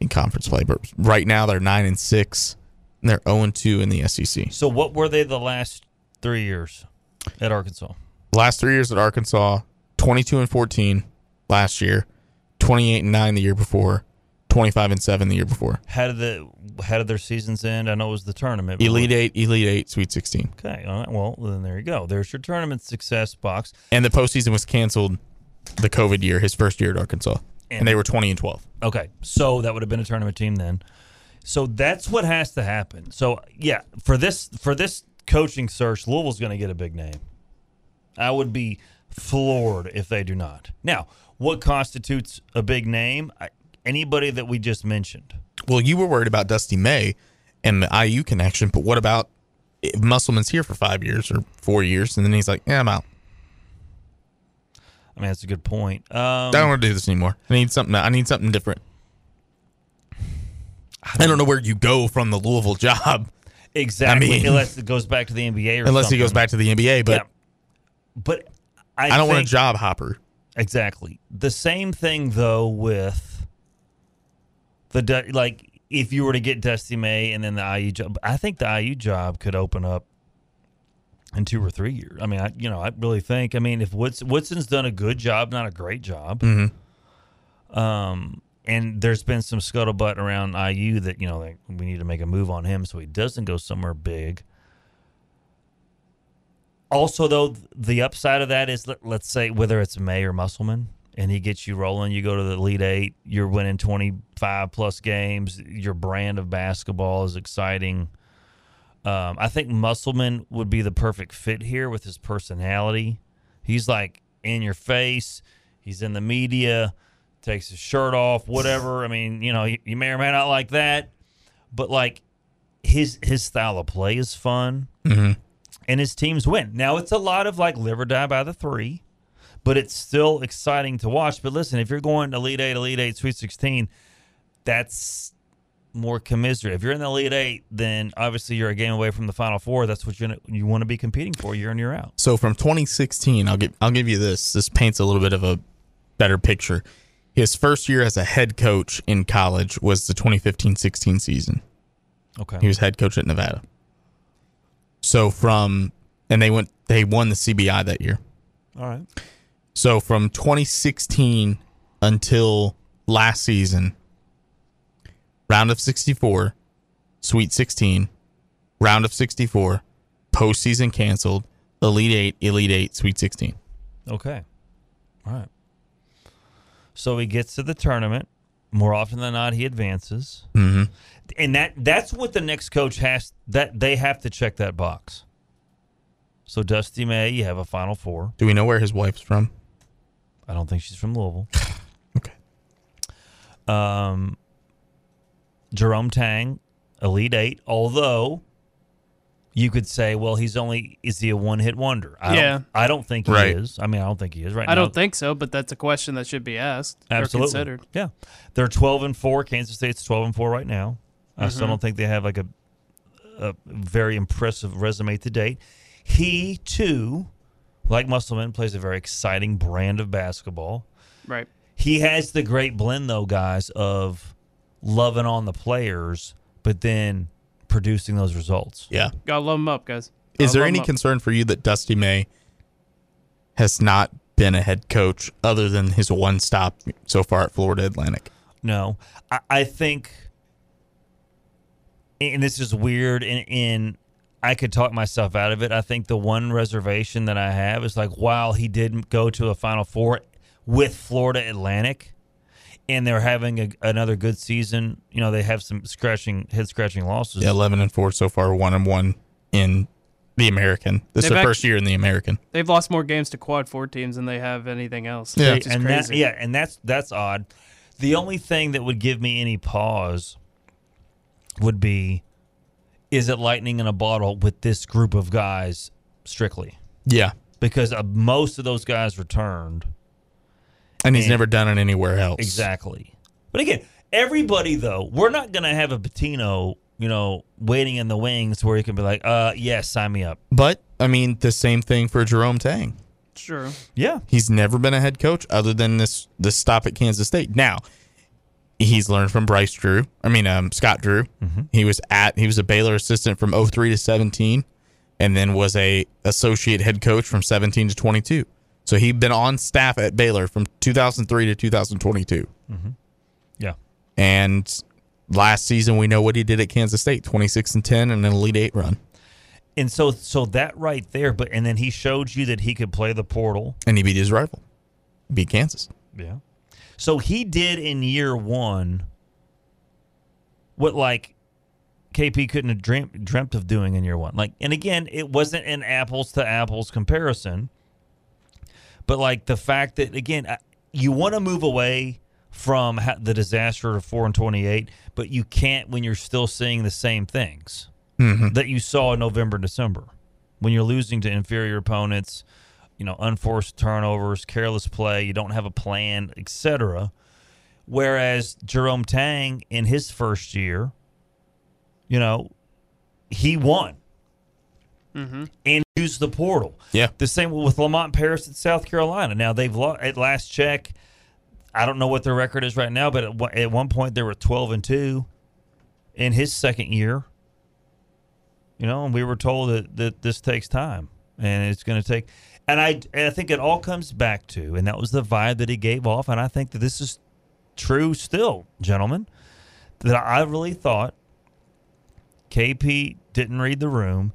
in conference play. But right now, they're 9 and 6, and they're 0 and 2 in the SEC. So what were they the last three years at Arkansas? Last three years at Arkansas, 22 and 14 last year, 28 and 9 the year before, 25 and 7 the year before. How did the how did their seasons end? I know it was the tournament. Elite 8, Elite 8, Sweet 16. Okay, all right. Well, then there you go. There's your tournament success box. And the postseason was canceled the COVID year, his first year at Arkansas. And, And- they were 20 and 12. Okay, so that would have been a tournament team then. So that's what has to happen. So yeah, for this for this coaching search, Louisville's going to get a big name. I would be floored if they do not. Now, what constitutes a big name? I, anybody that we just mentioned. Well, you were worried about Dusty May and the IU connection, but what about if Musselman's here for five years or four years, and then he's like, "Yeah, I'm out. I mean, that's a good point. Um, I don't want to do this anymore. I need something. I need something different." I don't know where you go from the Louisville job. Exactly. I mean- unless it goes back to the NBA or Unless he goes back to the NBA, but Yeah. But I, I, don't want a job hopper. Exactly. The same thing though with the like if you were to get Dusty May and then the IU job, I think the IU job could open up in two or three years. I mean, I you know I really think. I mean, if Woods, Woodson's done a good job, not a great job. Mm-hmm. Um, and there's been some scuttlebutt around IU that you know like we need to make a move on him so he doesn't go somewhere big. Also, though, the upside of that is let, let's say whether it's May or Musselman, and he gets you rolling, you go to the Elite Eight, you're winning 25 plus games, your brand of basketball is exciting. Um, I think Musselman would be the perfect fit here with his personality. He's like in your face, he's in the media, takes his shirt off, whatever. I mean, you know, you, you may or may not like that, but like his his style of play is fun Mm-hmm. And his teams win. Now it's a lot of like live or die by the three, but it's still exciting to watch. But listen, if you're going Elite Eight, Elite Eight, Sweet Sixteen, that's more commiserate. If you're in the Elite Eight, then obviously you're a game away from the Final Four. That's what you you want to be competing for year in year out. So from 2016, I'll give I'll give you this. This paints a little bit of a better picture. His first year as a head coach in college was the 2015-16 season. Okay. He was head coach at Nevada. So from and they went they won the CBI that year. All right. So from 2016 until last season, round of 64, Sweet 16, round of 64, postseason canceled, Elite 8, Elite 8, Sweet 16. Okay. All right. So he gets to the tournament. More often than not, he advances. hmm and that that's what the next coach has that they have to check that box. So Dusty May, you have a Final Four. Do we know where his wife's from? I don't think she's from Louisville. okay. Um, Jerome Tang, Elite Eight. Although you could say, well, he's only is he a one hit wonder? I Yeah. don't, I don't think he Right. is. I mean, I don't think he is right now. I now. don't think so, but that's a question that should be asked or Absolutely. considered. Yeah. They're 12 and 4. Kansas State's 12 and 4 right now. I still Mhm. don't think they have like a, a very impressive resume to date. He, too, like Musselman, plays a very exciting brand of basketball. Right. He has the great blend, though, guys, of loving on the players, but then producing those results. Yeah. Gotta love them up, guys. Is Gotta there any concern for you that Dusty May has not been a head coach other than his one stop so far at Florida Atlantic? No, I, I think, and this is weird, and, and I could talk myself out of it. I think the one reservation that I have is like, while he didn't go to a Final Four with Florida Atlantic, and they're having a, another good season. You know, they have some scratching, head scratching losses. Yeah, eleven and four so far, one and one in the American. This is They've their act- first year in the American. They've lost more games to quad four teams than they have anything else. Yeah. which is and that, yeah, and that's that's odd. The only thing that would give me any pause would be, is it lightning in a bottle with this group of guys strictly? Yeah, Because uh, most of those guys returned. And he's And- never done it anywhere else. Exactly. But again, everybody though, we're not gonna have a Pitino, you know, waiting in the wings where he can be like, uh, yeah, sign me up. But I mean, the same thing for Jerome Tang. Sure. Yeah. He's never been a head coach other than this this stop at Kansas State. Now, he's learned from Bryce Drew. I mean, um, Scott Drew. He was at he was a Baylor assistant from 03 to 17 and then was a associate head coach from 17 to 22. So he'd been on staff at Baylor from 2003 to 2022. Mm-hmm. Yeah. And last season we know what he did at Kansas State, 26 and 10 and an Elite 8 run. And so so that right there, but and then he showed you that he could play the portal. And he beat his rival. Beat Kansas. Yeah. So he did in year one what like KP couldn't have dreamt, dreamt of doing in year one. Like, and again, it wasn't an apples to apples comparison, but like the fact that again, you want to move away from the disaster of four and twenty eight, but you can't when you're still seeing the same things Mhm. that you saw in November, December, when you're losing to inferior opponents, you know, unforced turnovers, careless play, you don't have a plan, etc. Whereas Jerome Tang in his first year, you know, he won Mm-hmm. and use the portal. Yeah. The same with Lamont Paris at South Carolina. Now they've lo- at last check. I don't know what their record is right now, but at, one- at one point they were twelve and two in his second year. You know, and we were told that, that this takes time and it's going to take. And I, and I think it all comes back to, and that was the vibe that he gave off. And I think that this is true still, gentlemen, that I really thought KP didn't read the room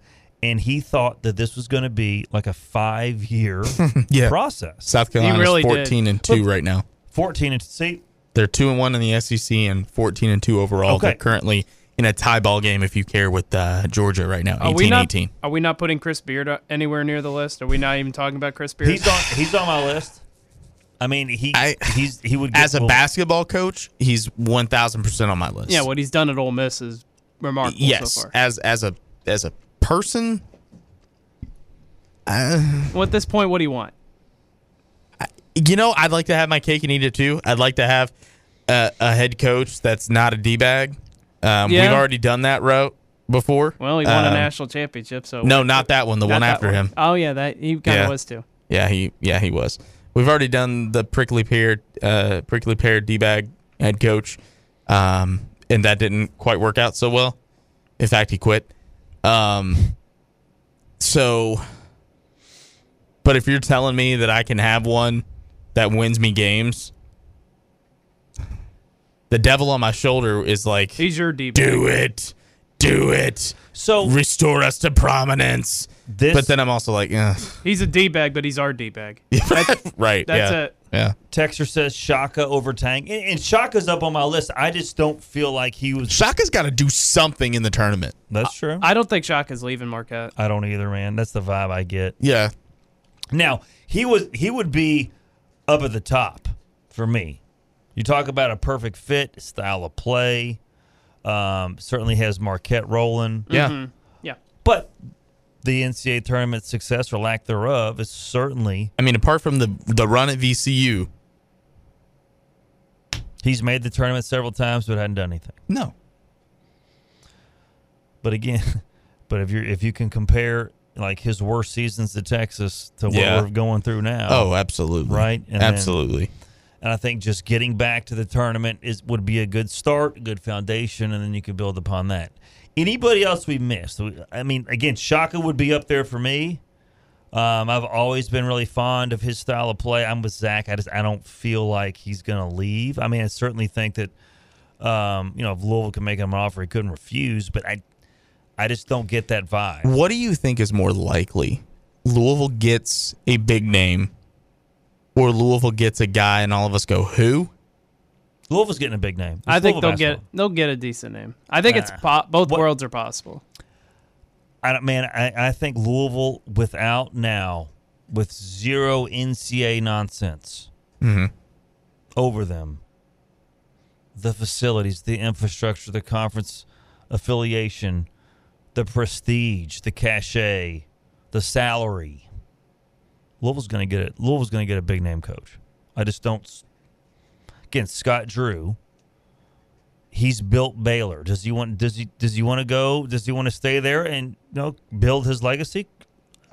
and he thought that this was going to be like a five year Yeah. process. South Carolina's really did. 14 and 2 right now. 14 and see, They're 2 and 1 in the SEC and 14 and 2 overall. Okay. They're currently in a tie ball game if you care with uh, Georgia right now. Are we not? 18. Are we not putting Chris Beard uh, anywhere near the list? Are we not even talking about Chris Beard? he's on, he's on my list. I mean, he, I- he's, he would get, As a well, basketball coach, he's 1000% on my list. yeah, what he's done at Ole Miss is remarkable yes, so far. as as a as a person uh, Well, at this point, what do you want? you know, I'd like to have my cake and eat it too. I'd like to have a, a head coach that's not a d bag. Um, Yeah. We've already done that route before. Well, he won a Um, national championship, so No, not that one. The one after him. Oh yeah, that he kind of Yeah. was too. Yeah, he yeah he was. We've already done the prickly pear uh, prickly pear d bag head coach, um, and that didn't quite work out so well. In fact, he quit. Um, so, but if you're telling me that I can have one that wins me games, the devil on my shoulder is like, He's your do it. Do it. So restore us to prominence. This, but then I'm also like, yeah, He's a d bag, but he's our d bag. right. That's yeah. it. Yeah. Texter says Shaka over Tang, and, and Shaka's up on my list. I just don't feel like he was. Shaka's got to do something in the tournament. That's true. I don't think Shaka's leaving Marquette. I don't either, man. That's the vibe I get. Yeah. Now he was he would be up at the top for me. You talk about a perfect fit, style of play. Um, certainly has Marquette rolling. Yeah. Mhm. Yeah. But the NCAA tournament success or lack thereof is certainly I mean, apart from the the run at VCU, he's made the tournament several times but hadn't done anything. no. But again, but if you if you can compare like his worst seasons to Texas to what Yeah. we're going through now. Oh, absolutely. Right? And then- absolutely. And I think just getting back to the tournament is would be a good start, a good foundation, and then you could build upon that. Anybody else we missed? I mean, again, Shaka would be up there for me. Um, I've always been really fond of his style of play. I'm with Zach. I just I don't feel like he's going to leave. I mean, I certainly think that um, you know if Louisville can make him an offer, he couldn't refuse. But I I just don't get that vibe. What do you think is more likely? Louisville gets a big name, or Louisville gets a guy, and all of us go, "Who?" Louisville's getting a big name. I think Louisville they'll get they'll get a decent name. I think it's Uh, po- both what- worlds are possible. I don't, man, I, I think Louisville without now, with zero NCAA nonsense Mhm. over them, the facilities, the infrastructure, the conference affiliation, the prestige, the cachet, the salary. Louisville's going to get it. Louisville's going to get a big name coach. I just don't. s- Again, Scott Drew. He's built Baylor. Does he want? Does he? Does he want to go? Does he want to stay there and you know build his legacy?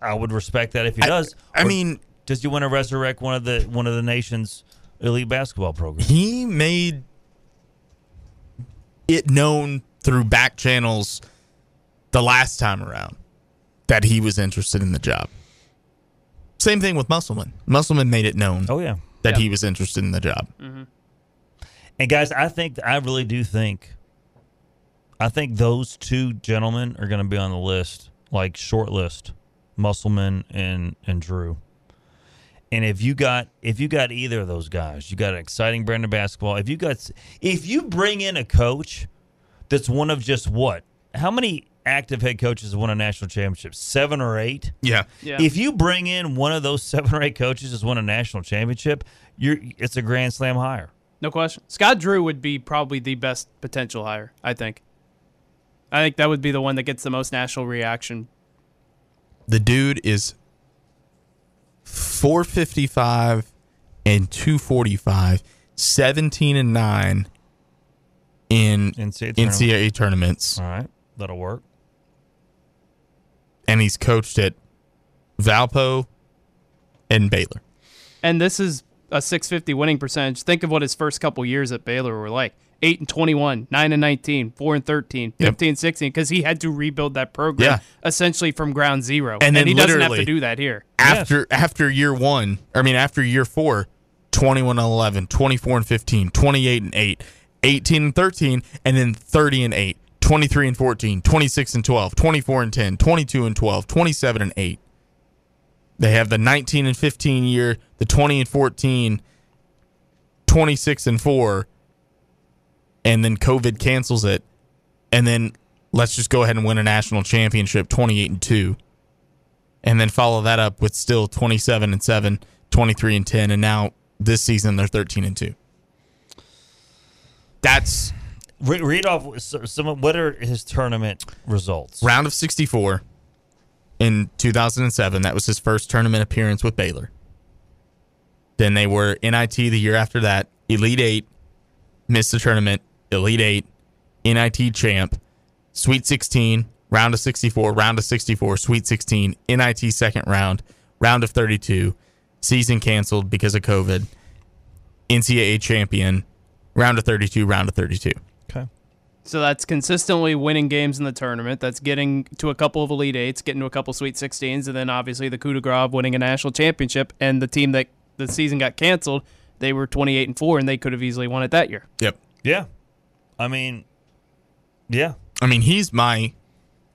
I would respect that if he does. I Or mean- does he want to resurrect one of the one of the nation's elite basketball programs? He made it known through back channels the last time around that he was interested in the job. Same thing with Musselman. Musselman made it known. Oh yeah, that Yeah. he was interested in the job. Mm-hmm. And guys, I think I really do think I think those two gentlemen are going to be on the list, like short list, Musselman and and Drew. And if you got if you got either of those guys, you got an exciting brand of basketball. If you got if you bring in a coach that's one of just what? How many active head coaches have won a national championship? Seven or eight? Yeah. Yeah. If you bring in one of those seven or eight coaches that's won a national championship, you're it's a grand slam hire. No question. Scott Drew would be probably the best potential hire, I think. I think that would be the one that gets the most national reaction. The dude is 455 and 245, 17 and 9 in NCAA, NCAA tournaments. All right, that'll work. And he's coached at Valpo and Baylor. And this is a 650 winning percentage. Think of what his first couple years at Baylor were like. 8 and 21, 9 and 19, 4 and 13, 15 and 16 because he had to rebuild that program Yeah. essentially from ground zero. And then he doesn't have to do that here. After after year 1, I mean after year 4, 21 and 11, 24 and 15, 28 and 8, 18 and 13 and then 30 and 8, 23 and 14, 26 and 12, 24 and 10, 22 and 12, 27 and 8. They have the 19 and 15 year, the 20 and 14, 26 and 4, and then COVID cancels it. And then let's just go ahead and win a national championship 28 and 2. And then follow that up with still 27 and 7, 23 and 10, and now this season they're 13 and 2. That's Re- read off some. What are his tournament results? round of 64 in 2007. That was his first tournament appearance with Baylor. Then they were NIT the year after that, Elite 8, missed the tournament, Elite 8, NIT champ, Sweet 16, round of 64, round of 64, Sweet 16, NIT second round, round of 32, season canceled because of COVID, NCAA champion, round of 32, round of 32. Okay. So that's consistently winning games in the tournament. That's getting to a couple of Elite Eights, getting to a couple Sweet 16s, and then obviously the coup de grace of winning a national championship. And the team that the season got canceled, they were 28 and 4, and they could have easily won it that year. Yep. Yeah, I mean, yeah. I mean, he's my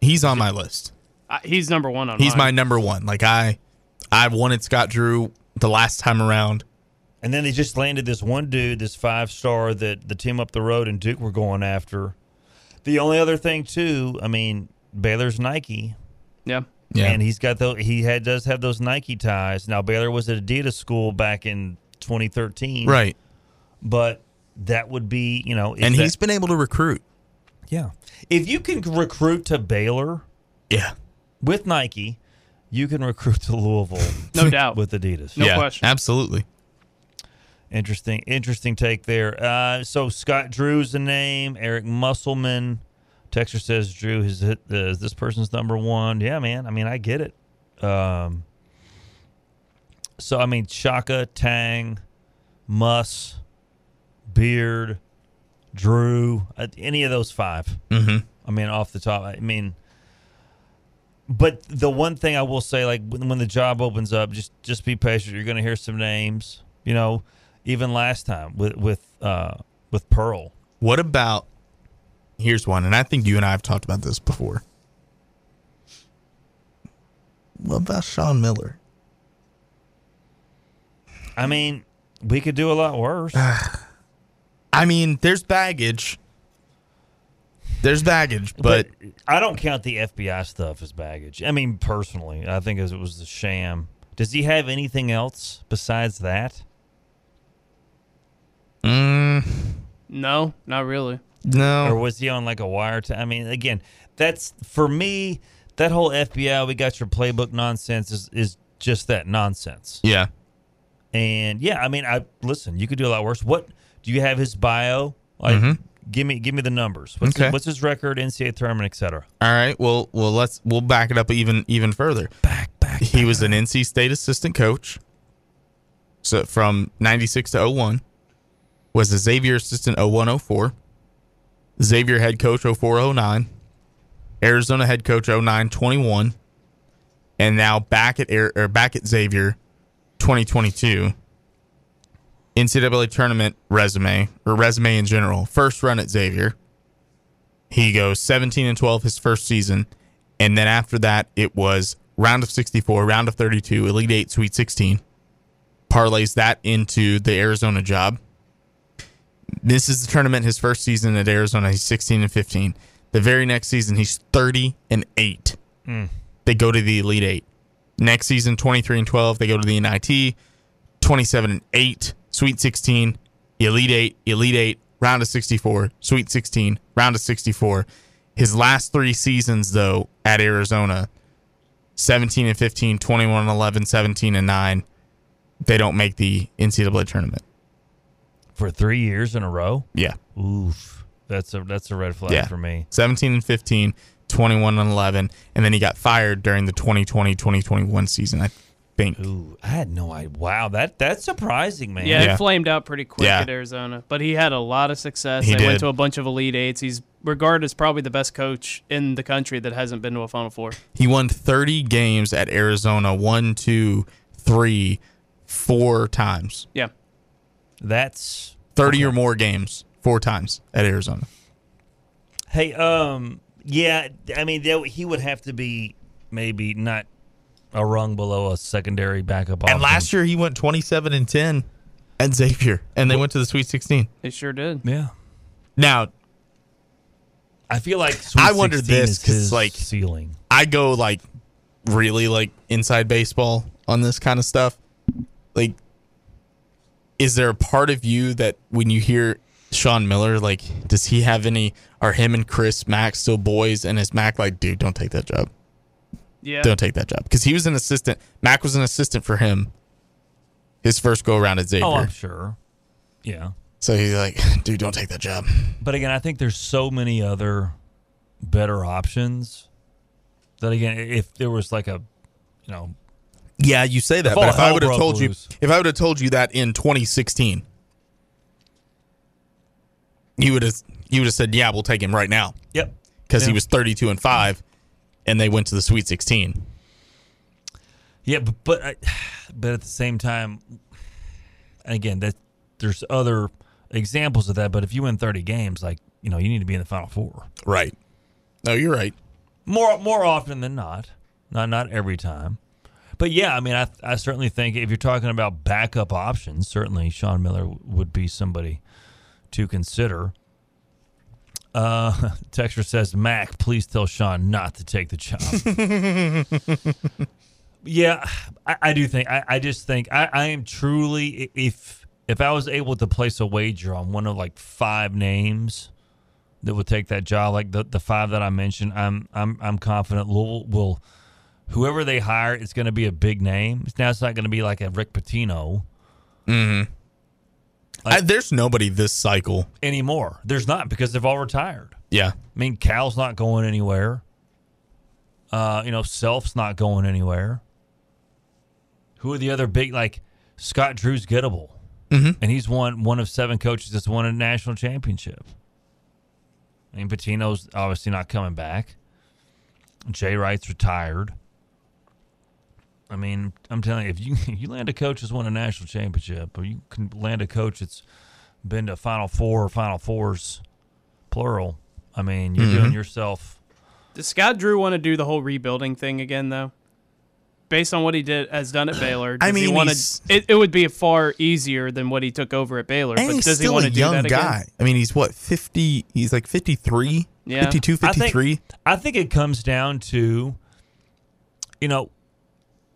he's on my list. Uh, he's number one on He's my number one. Like I, I wanted Scott Drew the last time around. And then they just landed this one dude, this five star that the team up the road and Duke were going after. The only other thing too, I mean, Baylor's Nike. Yeah. Yeah. And he's got those he had does have those Nike ties. Now Baylor was at Adidas school back in 2013. Right. But that would be, you know, and that- he's been able to recruit. Yeah. If you can recruit to Baylor, yeah, with Nike, you can recruit to Louisville, No doubt. with Adidas. No Yeah, question. Absolutely. Interesting, interesting take there. Uh, so Scott Drew's the name. Eric Musselman. Texter says Drew is uh, is this person's number one. Yeah, man. I mean, I get it. Um, so I mean, Shaka, Tang, Muss, Beard, Drew, uh, any of those 5 Mhm. I mean, off the top. I mean, but the one thing I will say, like when, when the job opens up, just just be patient. You're going to hear some names. You know, even last time with with uh, with Pearl. What about? Here's one, and I think you and I have talked about this before. What about Sean Miller? I mean, we could do a lot worse. I mean, there's baggage. There's baggage, but, I don't count the FBI stuff as baggage. I mean, personally, I think as it was the sham. Does he have anything else besides that? Mm, No, not really. no. Or was he on like a wire? I mean, again, that's for me. That whole FBI, we got your playbook nonsense is is just that nonsense. Yeah. And yeah, I mean, I listen. You could do a lot worse. What do you have his bio? Like, Mhm. give me give me the numbers. What's Okay. his, what's his record, NCAA tournament, etc. All right. Well, well, let's we'll back it up even even further. Back, back. He was an NC State assistant coach. So from 96 to 01 was a Xavier assistant 0104. Xavier head coach 0409. Arizona head coach 0921. And now back at Air, or back at Xavier 2022. NCAA tournament resume or resume in general. First run at Xavier. He goes 17 and 12 his first season. And then after that, it was round of 64, round of 32, Elite 8, Sweet 16. Parlays that into the Arizona job. This is the tournament, his first season at Arizona. He's 16 and 15. The very next season, he's 30 and 8. Mm. They go to the Elite 8. Next season, 23 and 12, they go to the NIT. 27 and 8, Sweet 16, Elite 8, Elite 8, round of 64, Sweet 16, round of 64. His last three seasons, though, at Arizona 17 and 15, 21 and 11, 17 and 9. They don't make the NCAA tournament. For three years in a row. Yeah. Oof. That's a that's a red flag yeah. for me. 17 and 15, 21 and 11. And then he got fired during the 2020 2021 season, I think. Ooh, I had no idea. Wow, that that's surprising, man. Yeah, it flamed out pretty quick Yeah. at Arizona, but he had a lot of success. He they did. went to a bunch of Elite Eights. He's regarded as probably the best coach in the country that hasn't been to a Final Four. He won 30 games at Arizona, one, two, three, four times. Yeah. That's 30 or more games, four times at Arizona. Hey, um, yeah, I mean, that, he would have to be maybe not a rung below a secondary backup. And option. last year he went 27 and 10 at Xavier, and they went to the Sweet 16. They sure did. Yeah. Now, I feel like Sweet I wonder 16 this is because his like ceiling. I go like really like inside baseball on this kind of stuff. Like, is there a part of you that when you hear Sean Miller, like, does he have any? Are him and Chris Mack still boys? And is Mack like, dude, don't take that job? Yeah. Don't take that job because he was an assistant. Mack was an assistant for him. His first go around at Xavier. Oh, I'm sure. Yeah. So he's like, dude, don't take that job. But again, I think there's so many other better options that again, if there was like a, you know, Yeah, you say that, but if I would have told you, if I would have told you that in 2016, you would have you would have said, "Yeah, we'll take him right now." Yep. because he was 32 and five, and they went to the Sweet 16. Yeah, but but, I, but at the same time, and again, that there's other examples of that. But if you win 30 games, like you know, you need to be in the final four. Right. No, you're right. More more often than not, not not every time. But yeah, I mean, I I certainly think if you're talking about backup options, certainly Sean Miller would be somebody to consider. Uh, Texter says, Mack, please tell Sean not to take the job. yeah, I, I do think. I, I just think I, I am truly if if I was able to place a wager on one of like five names that would take that job, like the the five that I mentioned, I'm I'm I'm confident Louisville will whoever they hire, it's going to be a big name. Now it's not going to be like a Rick Pitino Mm-hmm. I, there's nobody this cycle. anymore. There's not because they've all retired. Yeah. I mean, Cal's not going anywhere. Uh, you know, Self's not going anywhere. Who are the other big like Scott Drew's gettable, Mhm. and he's one one of seven coaches that's won a national championship. I mean, Pitino's obviously not coming back. Jay Wright's retired. I mean, I'm telling you, if you if you land a coach that's won a national championship, or you can land a coach that's been to Final Four or Final Fours, plural. I mean, you're doing Mhm. yourself. Does Scott Drew want to do the whole rebuilding thing again, though? Based on what he did has done at Baylor, does I mean, he wanna, It, it would be far easier than what he took over at Baylor. And but he's does he still want a to do young that again? guy. I mean, he's what, 50? He's like 53? Yeah. 52, I think- 53? I think it comes down to, you know,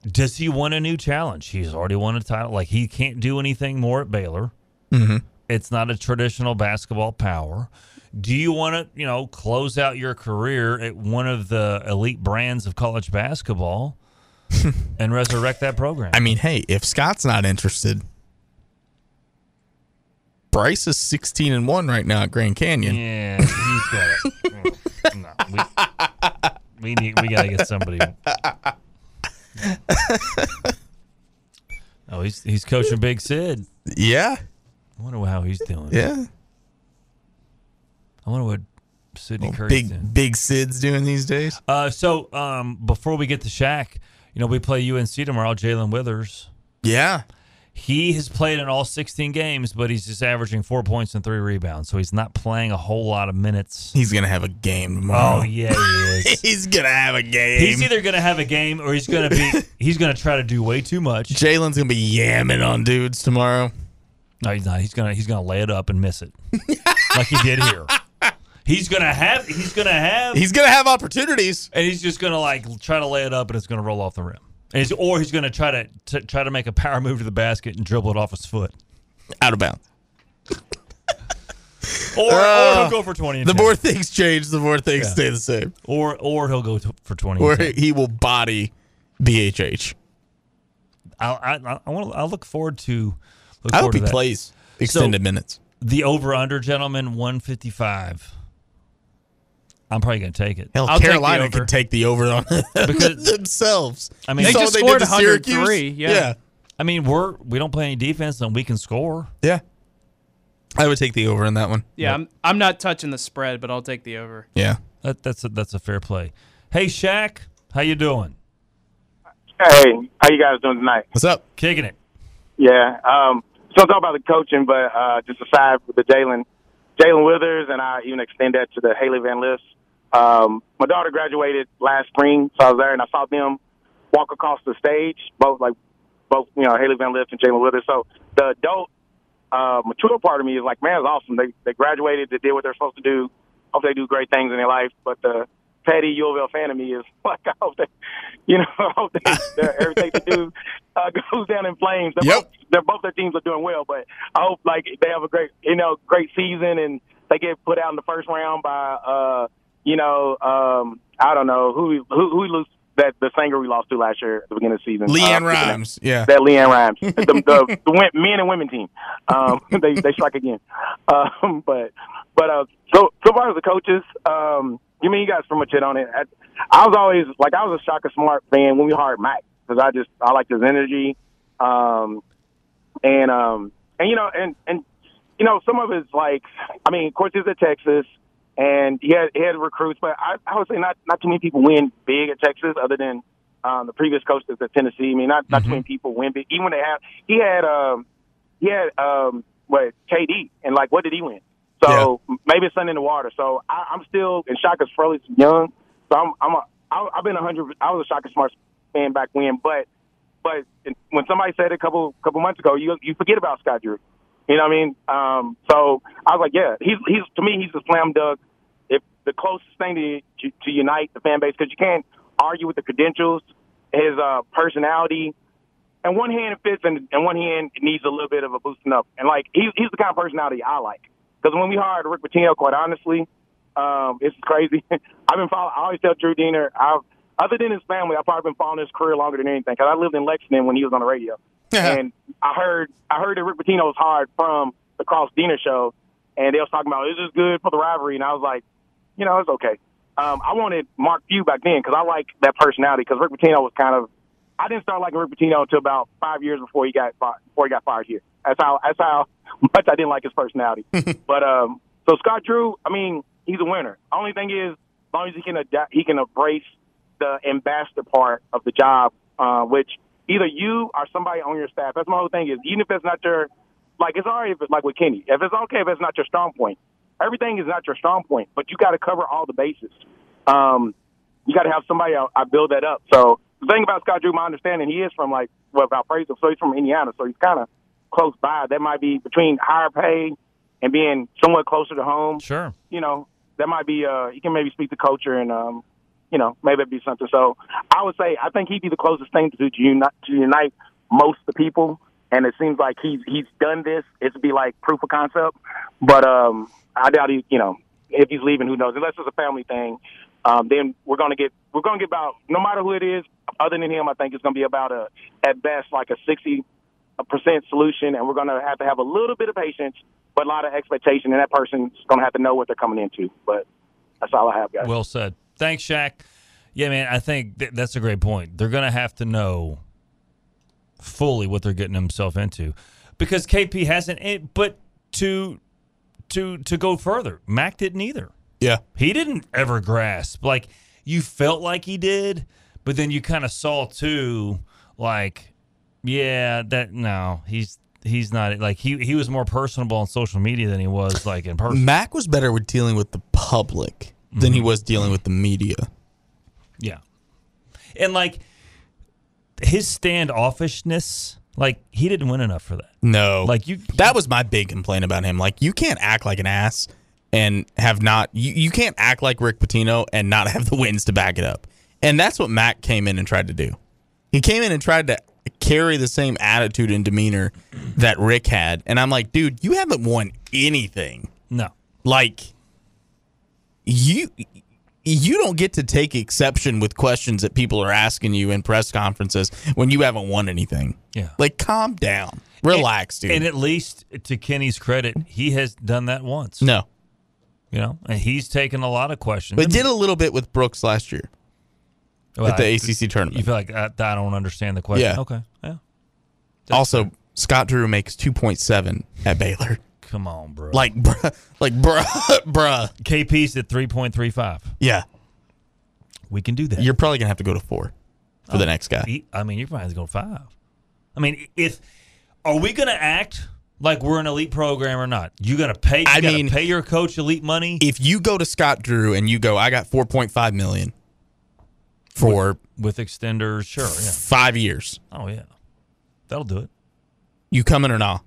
does he want a new challenge? He's already won a title. Like he can't do anything more at Baylor. Mm-hmm. It's not a traditional basketball power. Do you want to, you know, close out your career at one of the elite brands of college basketball and resurrect that program? I mean, hey, if Scott's not interested, Bryce is 16 and 1 right now at Grand Canyon. Yeah, he's got it. no, we, we need we gotta get somebody. Oh, he's he's coaching Big Sid. Yeah. I wonder how he's doing. Yeah. I wonder what Sidney Well, Curry's big doing. big Sid's doing these days. Uh, so um, before we get to Shaq, you know we play UNC tomorrow. Jae'Lyn Withers. Yeah. He has played in all 16 games, but he's just averaging four points and three rebounds. So he's not playing a whole lot of minutes. He's gonna have a game tomorrow. Oh yeah, he is. he's gonna have a game. He's either going to have a game or he's going to be he's going to try to do way too much. Jae'Lyn's gonna be yamming on dudes tomorrow. No, he's not. He's gonna he's gonna lay it up and miss it, like he did here. He's gonna have he's gonna have He's gonna have opportunities, and he's just gonna like try to lay it up and it's gonna roll off the rim. He's, or he's gonna try to try to make a power move to the basket and dribble it off his foot, out of bounds. or, or Uh, he'll go for twenty. The 10. more things change, the more things Yeah. stay the same. or or he'll go to, for twenty. Or and 10. he will body BHH. I I I want I look forward to. Look I hope to he plays extended minutes. The over under gentleman one fifty five. I'm probably gonna take it. Hell, I'll Carolina over. could take the over on Because- themselves. I mean, They just what scored did 103, yeah. yeah, I mean, we're we don't play any defense and we can score. yeah. I would take the over in that one. Yeah, I'm, I'm not touching the spread, but I'll take the over. Yeah. That, that's a, that's a fair play. Hey, Shaq, how you doing? Hey, how you guys doing tonight? What's up? Kicking it. Yeah. Um, so I'll talk about the coaching, but uh, just aside with the Jae'Lyn, Jae'Lyn Withers, and I even extend that to the Hailey Van Lith. Um, my daughter graduated last spring, so I was there and I saw them walk across the stage, both like both you know Hailey Van Lith and Jae'Lyn Withers. So the adult, uh, mature part of me is like, man, it's awesome. They they graduated, they did what they're supposed to do. Hope they do great things in their life. But the petty U of L fan of me is like, I hope they, you know, I hope they, everything they do uh, goes down in flames. They're Yep. both, they're both their teams are doing well, but I hope like they have a great, you know, great season and they get put out in the first round by, uh, you know, um, I don't know who who who we lose that the singer we lost to last year at the beginning of the season. LeAnn Uh, Rimes. Yeah. that LeAnn Rimes, the, the, the men and women team. Um, they they strike again. Um, but but uh, so so far as the coaches, um, you mean you guys pretty much hit on it. I, I was always like I was a Shaka Smart fan when we hired Mack because I just I liked his energy, um, and um, and you know and and you know some of his like I mean of course he's at Texas. And he had, he had recruits, but I, I would say not not too many people win big at Texas, other than um, the previous coach that's at Tennessee. I mean, not not too many people win big. Even when they have, he had um, he had um, what KD, and like what did he win? So maybe it's something in the water. So I, I'm still and Shaka's fairly young. So I'm I'm a, I, I've been a hundred. I was a Shaka Smart fan back when, but but when somebody said it a couple couple months ago, you you forget about Scott Drew. You know what I mean? Um, so I was like, yeah, he's he's to me he's a slam dunk. The closest thing to to, to unite the fan base because you can't argue with the credentials, his uh, personality. And one hand it fits, and, and one hand it needs a little bit of a boosting up. And like he's he's the kind of personality I like. Because when we hired Rick Pitino, quite honestly, um, it's crazy. I've been following. I always tell Drew Deener, I've other than his family, I've probably been following his career longer than anything. Because I lived in Lexington when he was on the radio, and I heard I heard that Rick Pitino was hired from the Cross Deener show, and they was talking about is this good for the rivalry, and I was like, you know, it's okay. Um, I wanted Mark Few back then because I like that personality. Because Rick Pitino was kind of, I didn't start liking Rick Pitino until about five years before he got fi- before he got fired here. That's how that's how much I didn't like his personality. but um, so Scott Drew, I mean, he's a winner. Only thing is, as long as he can adapt, he can embrace the ambassador part of the job, uh, which either you or somebody on your staff. That's my whole thing is even if it's not your like it's alright if it's like with Kenny. If it's okay if it's not your strong point. Everything is not your strong point, but you got to cover all the bases. Um, you got to have somebody I, I build that up. So the thing about Scott Drew, my understanding, he is from like well, Valparaiso, so he's from Indiana, so he's kind of close by. That might be between higher pay and being somewhat closer to home. Sure. You know, that might be. Uh, he can maybe speak to culture and um, you know, maybe it'd be something. So I would say I think he'd be the closest thing to to unite, to unite most of the people. And it seems like he's he's done this. It'd be like proof of concept. But um, I doubt he. You know, if he's leaving, who knows? Unless it's a family thing, um, then we're gonna get we're gonna get about no matter who it is. Other than him, I think it's gonna be about a at best like a sixty percent solution, and we're gonna have to have a little bit of patience, but a lot of expectation, and that person's gonna have to know what they're coming into. But that's all I have, guys. Well said. Thanks, Shaq. Yeah, man, I think th- that's a great point. They're to have to know fully what they're getting themselves into because KP hasn't. Eh, but to to to go further, Mack didn't either. Yeah, he didn't ever grasp. Like you felt like he did, but then you kind of saw too. Like, yeah, that no, he's he's not like he he was more personable on social media than he was like in person. Mack was better with dealing with the public than he mm-hmm. was dealing with the media. Yeah. And like his standoffishness, like he didn't win enough for that. No, Like you that was my big complaint about him. Like you can't act like an ass and have not. You, you can't act like Rick Pitino and not have the wins to back it up. And that's what Mack came in and tried to do. He came in and tried to carry the same attitude and demeanor that Rick had. And I'm like, dude, you haven't won anything. No. Like you you don't get to take exception with questions that people are asking you in press conferences when you haven't won anything. Yeah. Like calm down. Relax, dude. And at least to Kenny's credit, he has done that once. no. You know, and he's taken a lot of questions. But did a little bit with Brooks last year. Well, at the I- ACC tournament. You feel like I, I don't understand the question. Yeah. Okay. Yeah. also, Scott Drew makes 2.7 at Baylor. Come on, bro. Like, bruh, like, bruh, bruh. KP's at 3.35. Yeah. We can do that. You're probably going to have to go to four for the oh, next guy. He- I mean, you're probably going to go five. I mean, if are we going to act like we're an elite program or not? You going to pay? You I mean- pay your coach elite money If you go to Scott Drew and you go, I got 4.5 million for with extenders. Sure. Yeah. five years, Oh yeah, that'll do it. you coming or not?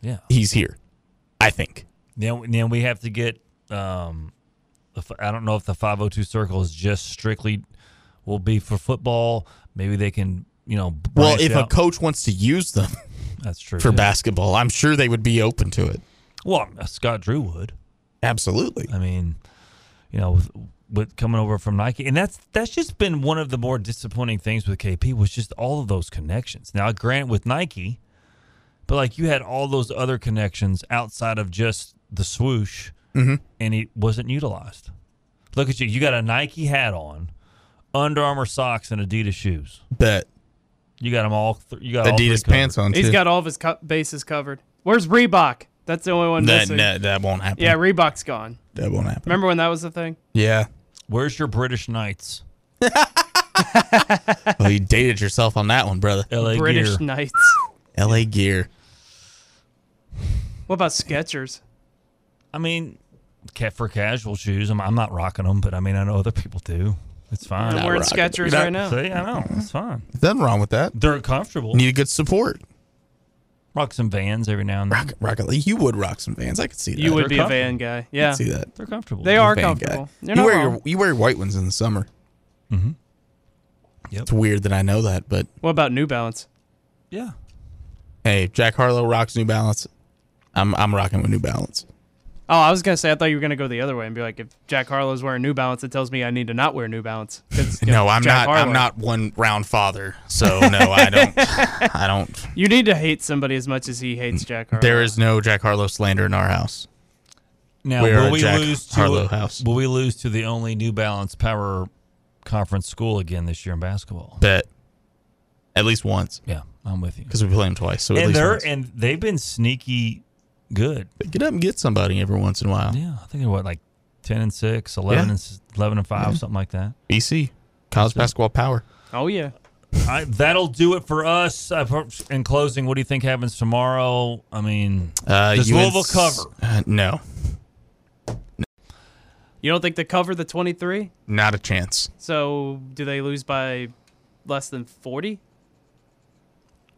Yeah. He's here. I think. Then, then we have to get. Um, I don't know if the 502 circle is just strictly will be for football. Maybe they can, you know. Well, if a coach wants to use them that's true for too. basketball, I'm sure they would be open to it. Well, Scott Drew would. Absolutely. I mean, you know, with, with coming over from Nike, and that's that's just been one of the more disappointing things with KP was just all of those connections. Now, grant with Nike, but like you had all those other connections outside of just the swoosh, Mhm. and it wasn't utilized. Look at you! You got a Nike hat on, Under Armour socks, and Adidas shoes. Bet. You got them all. Th- you got all three Adidas covered. pants on He's got all of his co- bases covered. Where's Reebok? That's the only one that, missing. that, that won't happen. yeah, Reebok's gone. That won't happen. Remember when that was the thing? Yeah. Where's your British Knights? Well, you dated yourself on that one, brother. LA British Gear. Knights. LA Gear. What about Skechers? I mean, ca- for casual shoes, I'm, I'm not rocking them, but I mean, I know other people do. It's fine. I'm wearing Skechers right now. See, I know it's fine. Nothing wrong with that. They're comfortable. Need a good support. Rock some Vans every now and then. Rock, rock, you would rock some Vans. I could see that. You would They're be a van guy. Yeah. could see that. They're comfortable. They You're are comfortable. guy. You're you wear your you wear white ones in the summer. Mm-hmm. Yep. It's weird that I know that, but What about New Balance? Yeah. hey, Jack Harlow rocks New Balance. I'm I'm rocking with New Balance. Oh, I was gonna say I thought you were gonna go the other way and be like, if Jack Harlow's wearing New Balance, it tells me I need to not wear New Balance. you know, No, I'm Jack not. I'm not one round father. So no, I don't. I don't. You need to hate somebody as much as he hates Jack Harlow. There is no Jack Harlow slander in our house. Now, We will we Jack lose to Harlow house. Will we lose to the only New Balance Power Conference school again this year in basketball? Bet at least once. Yeah, I'm with you. Because we play them twice. So at and least they're once. and they've been sneaky good. get up and get somebody every once in a while. Yeah, I think they're what like ten and six, 11 Yeah. and eleven and five, Yeah. something like that. BC college basketball power. Oh yeah. I, that'll do it for us. Uh, for- in closing, what do you think happens tomorrow? I mean, Uh, does UNC Louisville cover? Uh, no, You don't think they cover the 23? not a chance. So do they lose by less than 40?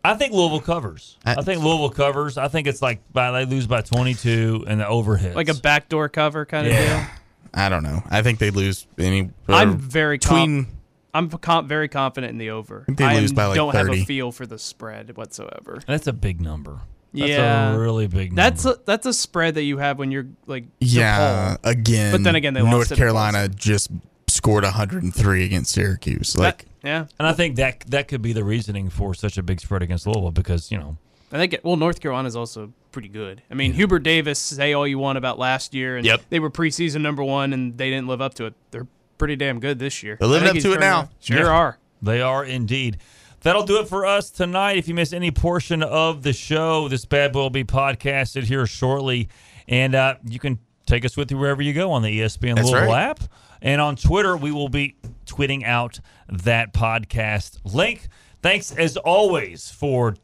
I think Louisville covers. I, think Louisville covers. I think it's like by they lose by twenty two and the overhead. Like a backdoor cover kind of Yeah. deal? I don't know. I think they lose any. I'm very between. com- I'm com- very confident in the over. think they I lose am- by, like, don't have a feel for the spread whatsoever. That's a big number. That's yeah, a really big. That's a, that's a spread that you have when you're like yeah, DePaul. again. But then again, they North lost to Carolina just scored 103 against Syracuse. Like yeah, And I think that that could be the reasoning for such a big spread against Louisville because you know I think it, well, North Carolina's also pretty good. I mean, Hubert Davis, say all you want about last year, and Yep. they were preseason number one, and they didn't live up to it. They're pretty damn good this year. They're living up to it now. Sure Yeah. are. They are indeed. That'll do it for us tonight. If you miss any portion of the show, this bad boy will be podcasted here shortly. And uh, you can take us with you wherever you go on the ESPN That's Louisville right. app. And on Twitter, we will be tweeting out that podcast link. Thanks, as always, for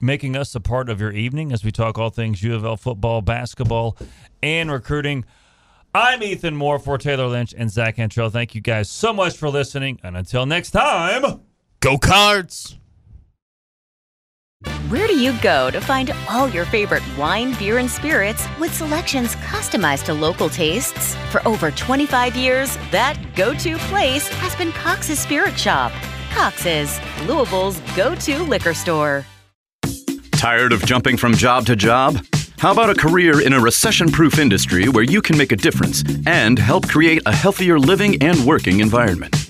making us a part of your evening as we talk all things U of L football, basketball, and recruiting. I'm Ethan Moore for Tayler Lynch and Zach Antrell. Thank you guys so much for listening. And until next time. go cards. Where do you go to find all your favorite wine, beer, and spirits with selections customized to local tastes? For over 25 years, that go to place has been Cox's Spirit Shop. Cox's, Louisville's go to liquor store. Tired of jumping from job to job? How about a career in a recession proof industry where you can make a difference and help create a healthier living and working environment?